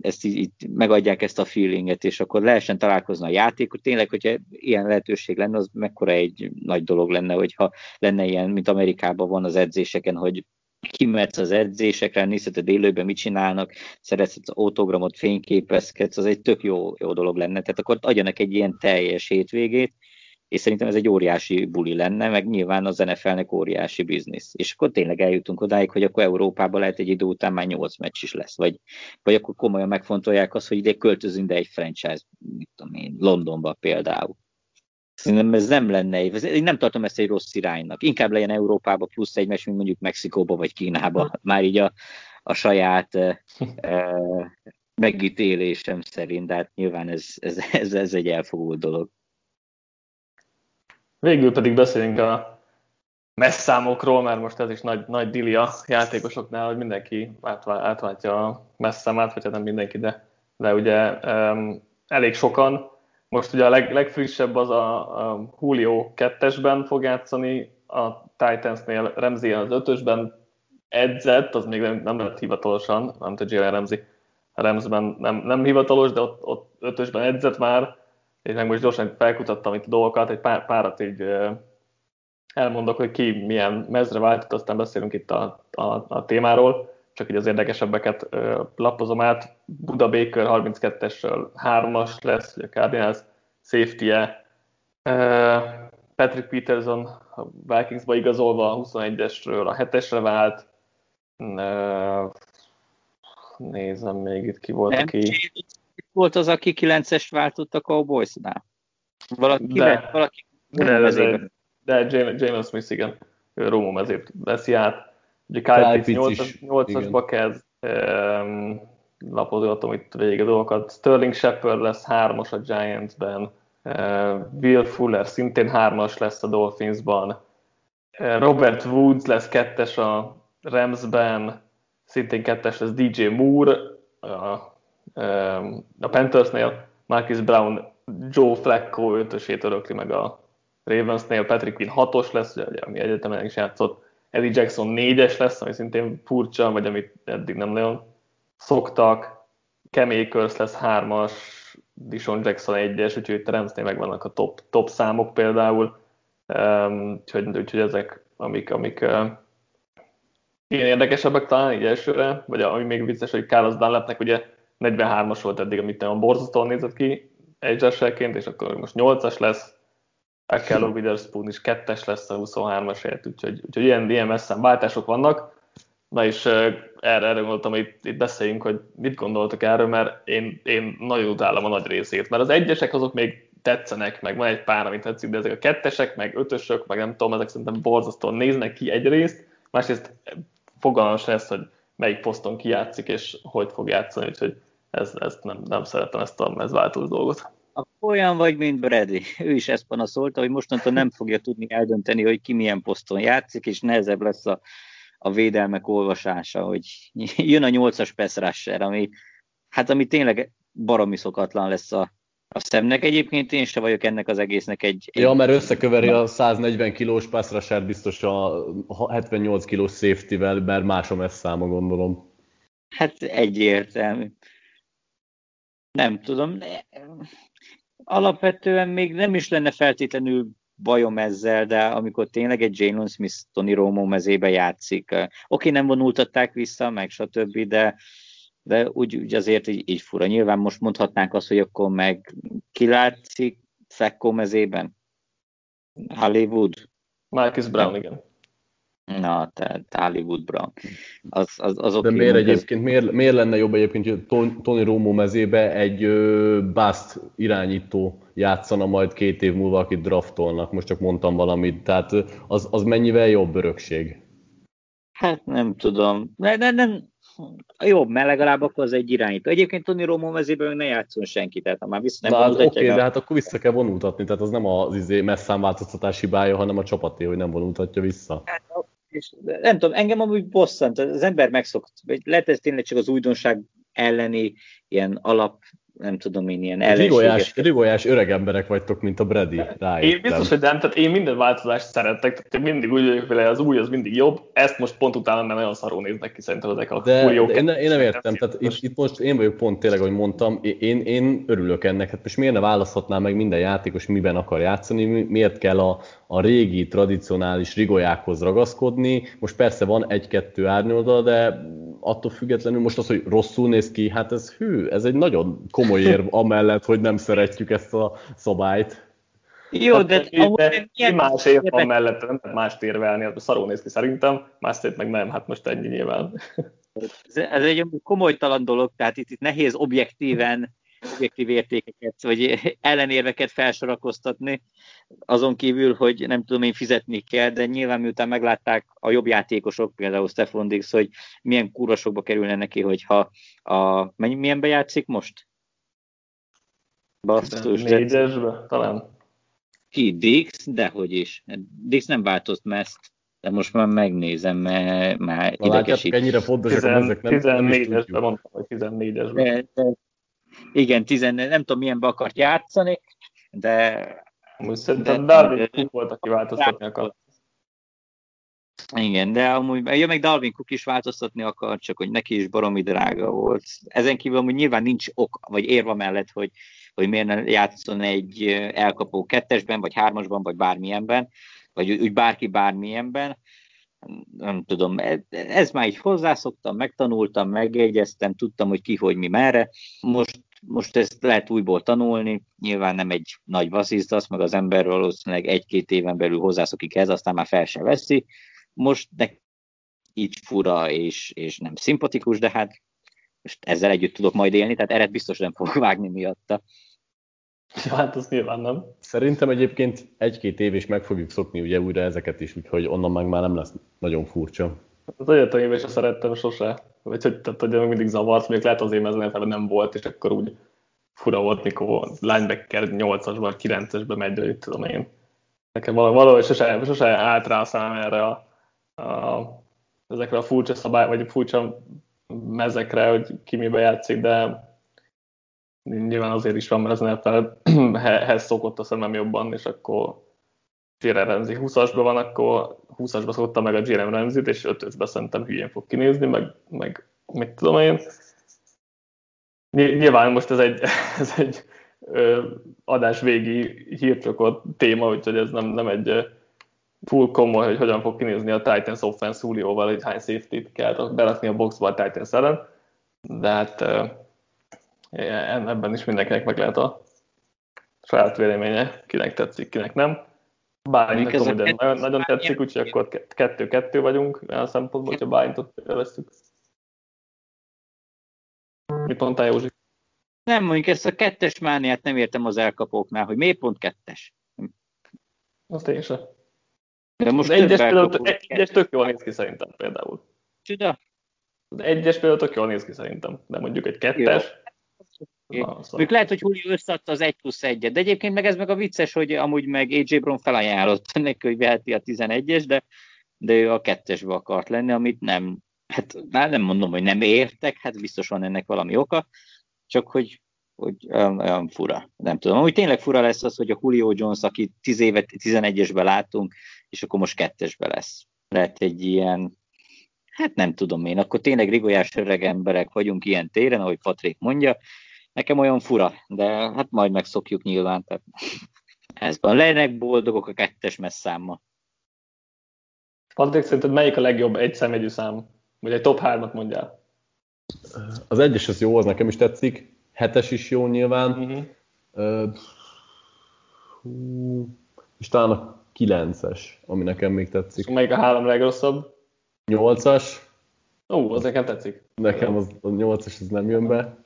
ezt így, így megadják ezt a feelinget, és akkor lehessen találkozni a játékot. Tényleg, hogyha ilyen lehetőség lenne, az mekkora egy nagy dolog lenne, hogyha lenne ilyen, mint Amerikában van az edzéseken, hogy kimetsz az edzésekre, nézheted élőben, mit csinálnak, szeretsz autogramot, fényképezkedsz, az egy tök jó, jó dolog lenne. Tehát akkor adjanak egy ilyen teljes hétvégét, és szerintem ez egy óriási buli lenne, meg nyilván az NFL-nek óriási biznisz. És akkor tényleg eljutunk odáig, hogy akkor Európában lehet egy idő után már 8 meccs is lesz, vagy, vagy akkor komolyan megfontolják azt, hogy ide költözünk, de egy franchise, mit tudom én, Londonba például. Szerintem ez nem lenne, én nem tartom ezt egy rossz iránynak. Inkább legyen Európába plusz egy meccs, mint mondjuk Mexikóba vagy Kínába. Már így a, a saját e, megítélésem szerint, de hát nyilván ez, ez, ez, ez egy elfogult dolog.
Végül pedig beszélünk a messzámokról, mert most ez is nagy, nagy dili játékosoknál, hogy mindenki átváltja a messzámát, vagy hát nem mindenki, de, de ugye um, elég sokan. Most ugye a leg, legfrissebb az a, a Julio 2-esben fog játszani, a Titansnél Remzi az 5-ösben edzett, az még nem, nem lett hivatalosan, nem tudja Jalen Remzi a Remzben nem, nem hivatalos, de ott, ott 5-ösben edzett már, és meg most gyorsan felkutattam itt a dolgokat, egy pár, párat így elmondok, hogy ki milyen mezre váltott, aztán beszélünk itt a, a, a témáról, csak így az érdekesebbeket ö, lapozom át. Buda Baker 32-esről 3-as lesz, ugye a Cardinals safety-e. Patrick Peterson a Vikingsba igazolva a 21-esről a 7-esre vált. Nézem még itt ki volt, aki
volt az, aki 9-est váltott a Cowboysnál? Valaki,
de, valaki de, de, de, de James Smith, igen, Rómó mezét veszi át. Ugye Kyle Pitts 8-asba kezd, um, lapozgatom itt végig a dolgokat. Sterling Shepard lesz 3-as a Giantsben, uh, Will Fuller szintén 3-as lesz a Dolphinsban, uh, Robert Woods lesz 2-es a Ramsben, szintén 2-es lesz DJ Moore, a a Panthersnél Marcus Brown Joe Flacco ötösét örökli meg a Ravensnél, Patrick Quinn hatos lesz, ugye, ami egyetemen is játszott, Eddie Jackson négyes lesz, ami szintén furcsa, vagy amit eddig nem nagyon szoktak. Akers lesz hármas, Dishon Jackson egyes, úgyhogy Terence-nél megvannak a top, top számok például. Um, úgyhogy, úgyhogy ezek, amik, amik ilyen érdekesebbek talán így elsőre, vagy ami még vicces, hogy Carlos Dunlapnek ugye 43-as volt eddig, amit nem borzasztóan nézett ki egyesselként, és akkor most 8-as lesz, Akello Witherspoon is kettes lesz a 23-as helyett, úgyhogy, úgyhogy ilyen, ilyen messzem váltások vannak. Na és erre, erre gondoltam, hogy itt, itt beszéljünk, hogy mit gondoltak erről, mert én, én nagyon utálom a nagy részét, mert az egyesek azok még tetszenek, meg van egy pár, amit tetszik, de ezek a kettesek, meg ötösök, meg nem tudom, ezek szerintem borzasztóan néznek ki egyrészt, másrészt fogalmas lesz, hogy melyik poszton kijátszik, és hogy fog játszani, úgyhogy ez, ezt nem, nem szeretem ezt a ez változó dolgot.
Olyan vagy, mint Brady. Ő is ezt panaszolta, hogy mostantól nem fogja tudni eldönteni, hogy ki milyen poszton játszik, és nehezebb lesz a, a védelmek olvasása, hogy jön a nyolcas pass ami, hát ami tényleg baromi szokatlan lesz a, a szemnek. Egyébként én se vagyok ennek az egésznek egy...
egy... Ja, mert összeköveri a 140 kilós pass biztos a 78 kilós safety-vel, mert más a száma, gondolom.
Hát egyértelmű. Nem tudom. Alapvetően még nem is lenne feltétlenül bajom ezzel, de amikor tényleg egy Jalen Smith Tony Romo mezébe játszik, oké, okay, nem vonultatták vissza, meg stb., de de úgy, úgy azért így, így fura. Nyilván most mondhatnánk azt, hogy akkor meg kilátszik Fekko mezében? Hollywood?
Marcus Brown, igen.
Na, tehát Hollywood Brown. Az, az,
De miért egyébként, miért, miért lenne jobb egyébként, hogy Tony Romo mezébe egy Bast irányító játszana majd két év múlva, akit draftolnak, most csak mondtam valamit, tehát az, az mennyivel jobb örökség?
Hát nem tudom. De, de, nem, jobb, mert legalább akkor az egy irányító. Egyébként Tony Romo mezében ne játszon senki, tehát ha már vissza
nem Oké, okay, de hát akkor vissza kell vonultatni, tehát az nem az izé változtatási hibája, hanem a csapaté, hogy nem vonultatja vissza. Hát,
és nem tudom, engem amúgy bosszant, az ember megszokott, lehet ez tényleg csak az újdonság elleni ilyen alap nem tudom én, ilyen
rigolyás, rigolyás öreg emberek vagytok, mint a Brady.
Rájöttem. Én biztos, hogy nem, tehát én minden változást szeretek, tehát én mindig úgy vagyok vele, az új az mindig jobb, ezt most pont utána nem nagyon szarul néznek ki szerintem ezek a
de, de én, én, nem értem, tehát itt, itt, most én vagyok pont tényleg, ahogy mondtam, én, én örülök ennek, hát most miért ne választhatná meg minden játékos, miben akar játszani, miért kell a, a régi, tradicionális rigolyákhoz ragaszkodni. Most persze van egy-kettő árnyoldal, de attól függetlenül most az, hogy rosszul néz ki, hát ez hű, ez egy nagyon komoly érv amellett, hogy nem szeretjük ezt a szabályt.
Jó, hát, de,
de, de más érv van mellett, nem lehet más érvelni, az szarul néz ki szerintem, másrészt meg nem, hát most ennyi nyilván.
Ez, ez egy komolytalan dolog, tehát itt, itt nehéz objektíven objektív értékeket, vagy ellenérveket felsorakoztatni, azon kívül, hogy nem tudom én fizetni kell, de nyilván miután meglátták a jobb játékosok, például Stefan Dix, hogy milyen kúrosokba kerülne neki, hogyha a, milyen bejátszik most?
Basszus. Négyesbe, talán.
Ki? Dix? Dehogy is. Dix nem változt meszt, de most már megnézem, mert már idegesít.
ennyire fontosak ezek nem
14-esben mondtam, hogy 14-esben.
Igen, 14, nem tudom milyenbe akart játszani, de...
Most szerintem Darwin Cook volt, aki változtatni akart.
Igen, de amúgy, ja, meg Darwin Cook is változtatni akart, csak hogy neki is baromi drága volt. Ezen kívül amúgy nyilván nincs ok, vagy érva mellett, hogy, hogy miért ne játszon egy elkapó kettesben, vagy hármasban, vagy bármilyenben, vagy úgy bárki bármilyenben. Nem tudom, ez már így hozzászoktam, megtanultam, megjegyeztem, tudtam, hogy ki, hogy mi merre. Most most ezt lehet újból tanulni, nyilván nem egy nagy vasszizdasz, meg az ember valószínűleg egy-két éven belül hozzászokik ez, aztán már fel se veszi. Most de így fura és, és nem szimpatikus, de hát most ezzel együtt tudok majd élni, tehát eret biztos nem fogok vágni miatta.
Ja, hát az nyilván nem.
Szerintem egyébként egy-két év is meg fogjuk szokni ugye újra ezeket is, úgyhogy onnan meg már nem lesz nagyon furcsa.
Az egyetemében sem szerettem sose. Vagy hogy, tehát, hogy mindig zavart, még lehet azért, mert az nem volt, és akkor úgy fura volt, mikor linebacker 8-asban, 9-esben megy, hogy tudom én. Nekem valahogy sose, sose állt rá a szám erre a, a, ezekre a furcsa szabály, vagy furcsa mezekre, hogy ki mibe játszik, de nyilván azért is van, mert az NFL-hez szokott a szemem jobban, és akkor Félre 20-asban van, akkor 20-asba szoktam meg a Jalen Ramsey-t, és 5-ösbe szerintem hülyén fog kinézni, meg, meg mit tudom én. Nyilván most ez egy, ez egy ö, adás végi hírcsokott téma, úgyhogy ez nem, nem egy full komoly, hogy hogyan fog kinézni a Titans offense Julio-val, hogy hány safety-t kell berakni a boxba a Titans ellen, de hát ö, ebben is mindenkinek meg lehet a saját véleménye, kinek tetszik, kinek nem. Bálint ugye nagyon, nagyon tetszik, úgyhogy akkor kettő-kettő vagyunk olyan szempontból, hogyha Bálintot veszük. Mit mondtál, Józsi?
Nem, mondjuk ezt a kettes mániát nem értem az elkapóknál, hogy miért pont kettes?
Azt én sem. De most az egyes, például, egyes tök jól néz ki szerintem például.
Csuda?
Az egyes például tök jól néz ki szerintem, de mondjuk egy kettes. Jó.
Szóval. lehet, hogy Julio összeadta az 1 plusz 1 de egyébként meg ez meg a vicces, hogy amúgy meg AJ Brown felajánlott neki, hogy veheti a 11-es, de, de ő a kettesbe akart lenni, amit nem, hát nem mondom, hogy nem értek, hát biztos van ennek valami oka, csak hogy, hogy olyan, olyan fura. Nem tudom. Úgy tényleg fura lesz az, hogy a Julio Jones, aki 10 évet 11-esbe látunk, és akkor most kettesbe lesz. Lehet egy ilyen, hát nem tudom én, akkor tényleg rigolyás öreg emberek vagyunk ilyen téren, ahogy Patrik mondja, nekem olyan fura, de hát majd megszokjuk nyilván. Tehát ez van. Lennek boldogok a kettes messzámmal.
Patrik, szerinted melyik a legjobb egy szemegyű szám? Vagy egy top 3-at mondjál?
Az egyes az jó, az nekem is tetszik. Hetes is jó nyilván. Uh-huh. Uh, hú, és talán a kilences, ami nekem még tetszik. És
melyik a három legrosszabb?
Nyolcas.
Ó, az nekem tetszik.
Nekem az, a nyolcas az nem jön be.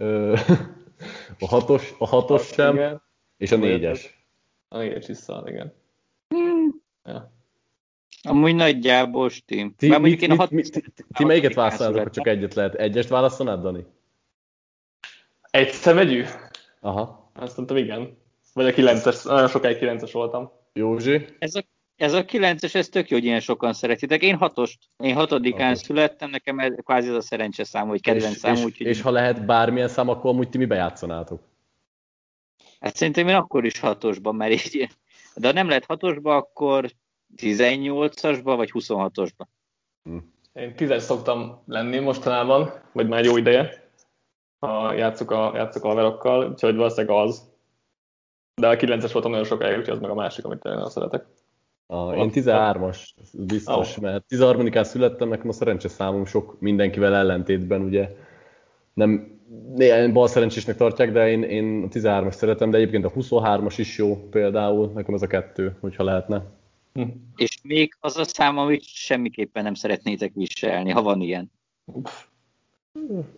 A hatos, a hatos hát, sem, igen. és a négyes.
A négyes vissza, igen.
Hmm. Ja. Amúgy nagyjából stim.
Ti, mit, mit, hat... mit, ti, ti melyiket válaszolnátok, csak egyet lehet? Egyest válaszolnád, Dani?
Egy szemegyű?
Aha.
Azt mondtam, igen. Vagy a kilences, nagyon sokáig kilences voltam.
Józsi?
Ez a, ez a kilences, ez tök jó, hogy ilyen sokan szeretitek. Én hatost, én hatodikán Hatos. születtem, nekem ez kvázi az a szerencse szám, hogy kedvenc
és,
szám.
És,
úgyhogy...
és ha lehet bármilyen szám, akkor amúgy ti mibe játszanátok?
Hát szerintem én akkor is hatosban, mert így, de ha nem lehet hatosba, akkor 18-asba vagy 26-osba.
Hm. Én tízes szoktam lenni mostanában, vagy már jó ideje, ha játszok a, játszok a haverokkal, úgyhogy valószínűleg az. De a 9-es voltam nagyon sokáig, úgyhogy az meg a másik, amit én szeretek.
A, én 13-as, biztos, oh. mert 13-án születtem, nekem a szerencse számom sok mindenkivel ellentétben, ugye nem néhány bal szerencsésnek tartják, de én, én a 13-as szeretem, de egyébként a 23-as is jó például, nekem ez a kettő, hogyha lehetne.
Hm. És még az a szám, amit semmiképpen nem szeretnétek viselni, ha van ilyen.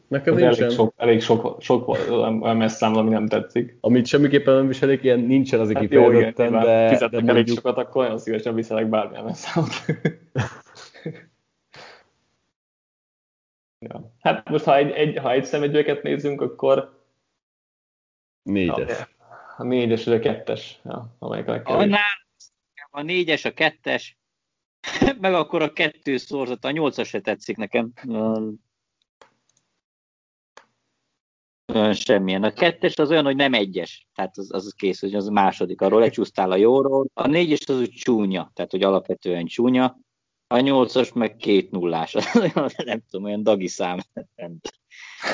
Nekem nincsen. Elég sok, elég sok, sok olyan messz szám, ami nem tetszik.
Amit semmiképpen nem viselik, ilyen nincsen az hát kifejezetten, de, de
Fizettek elég mondjuk... sokat, akkor nagyon szívesen viselek bármilyen számot. ja. Hát most, ha egy, egy, ha egy szemegyőket nézzünk, akkor...
Négyes.
A, a négyes, vagy a kettes. Ja, amelyik a legkevés.
A négyes, a kettes, meg akkor a kettő szorzat, a nyolcas se tetszik nekem semmilyen. A kettes az olyan, hogy nem egyes, tehát az, az kész, hogy az második, arról lecsúsztál a jóról. A négyes az úgy csúnya, tehát hogy alapvetően csúnya. A nyolcas meg két nullás, nem tudom, olyan dagi szám.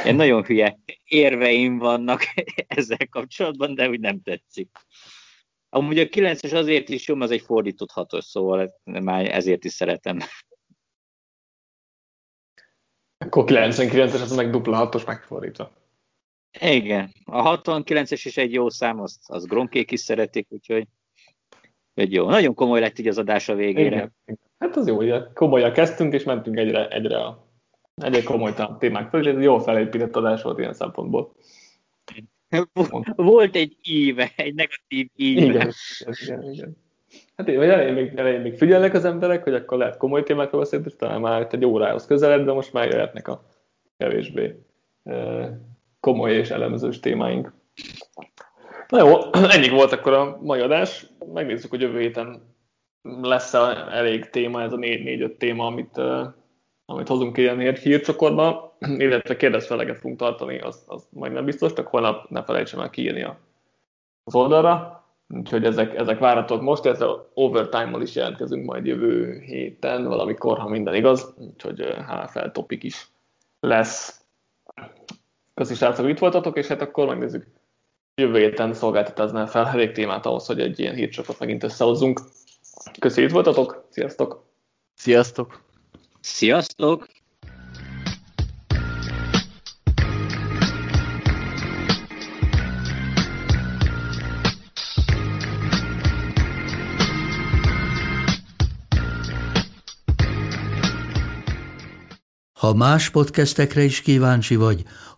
Ilyen nagyon hülye érveim vannak ezzel kapcsolatban, de úgy nem tetszik. Amúgy a 9-es azért is jó, az egy fordított hatos, szóval már ezért is szeretem.
Akkor 99-es, az meg dupla hatos megfordítva.
Igen, a 69-es is egy jó szám, azt, azt Gronkék is szeretik, úgyhogy egy jó. Nagyon komoly lett így az adás a végére.
Igen. Hát az jó, ugye komolyan kezdtünk, és mentünk egyre, egyre, a, egyre komoly témák föl, és ez jól felépített adás volt ilyen szempontból.
Volt egy íve, egy negatív íve.
Igen, igen, igen. Hát én, elején még, elején még figyelnek az emberek, hogy akkor lehet komoly témákról beszélni, és talán már egy órához közelebb, de most már jöhetnek a kevésbé komoly és elemzős témáink. Na jó, ennyi volt akkor a mai adás. Megnézzük, hogy jövő héten lesz -e elég téma, ez a 4-5 téma, amit, amit hozunk ilyen hírcsokorba, illetve kérdezfeleget fogunk tartani, az, az majd nem biztos, csak holnap ne felejtsem el kiírni az oldalra. Úgyhogy ezek, ezek várhatók most, a overtime-mal is jelentkezünk majd jövő héten, valamikor, ha minden igaz, úgyhogy HFL topik is lesz. Köszi srácok, itt voltatok, és hát akkor megnézzük. Jövő héten szolgáltatáznál fel elég témát ahhoz, hogy egy ilyen hírcsapot megint összehozzunk. Köszi, itt voltatok, sziasztok!
Sziasztok!
Sziasztok!
Ha más podcastekre is kíváncsi vagy,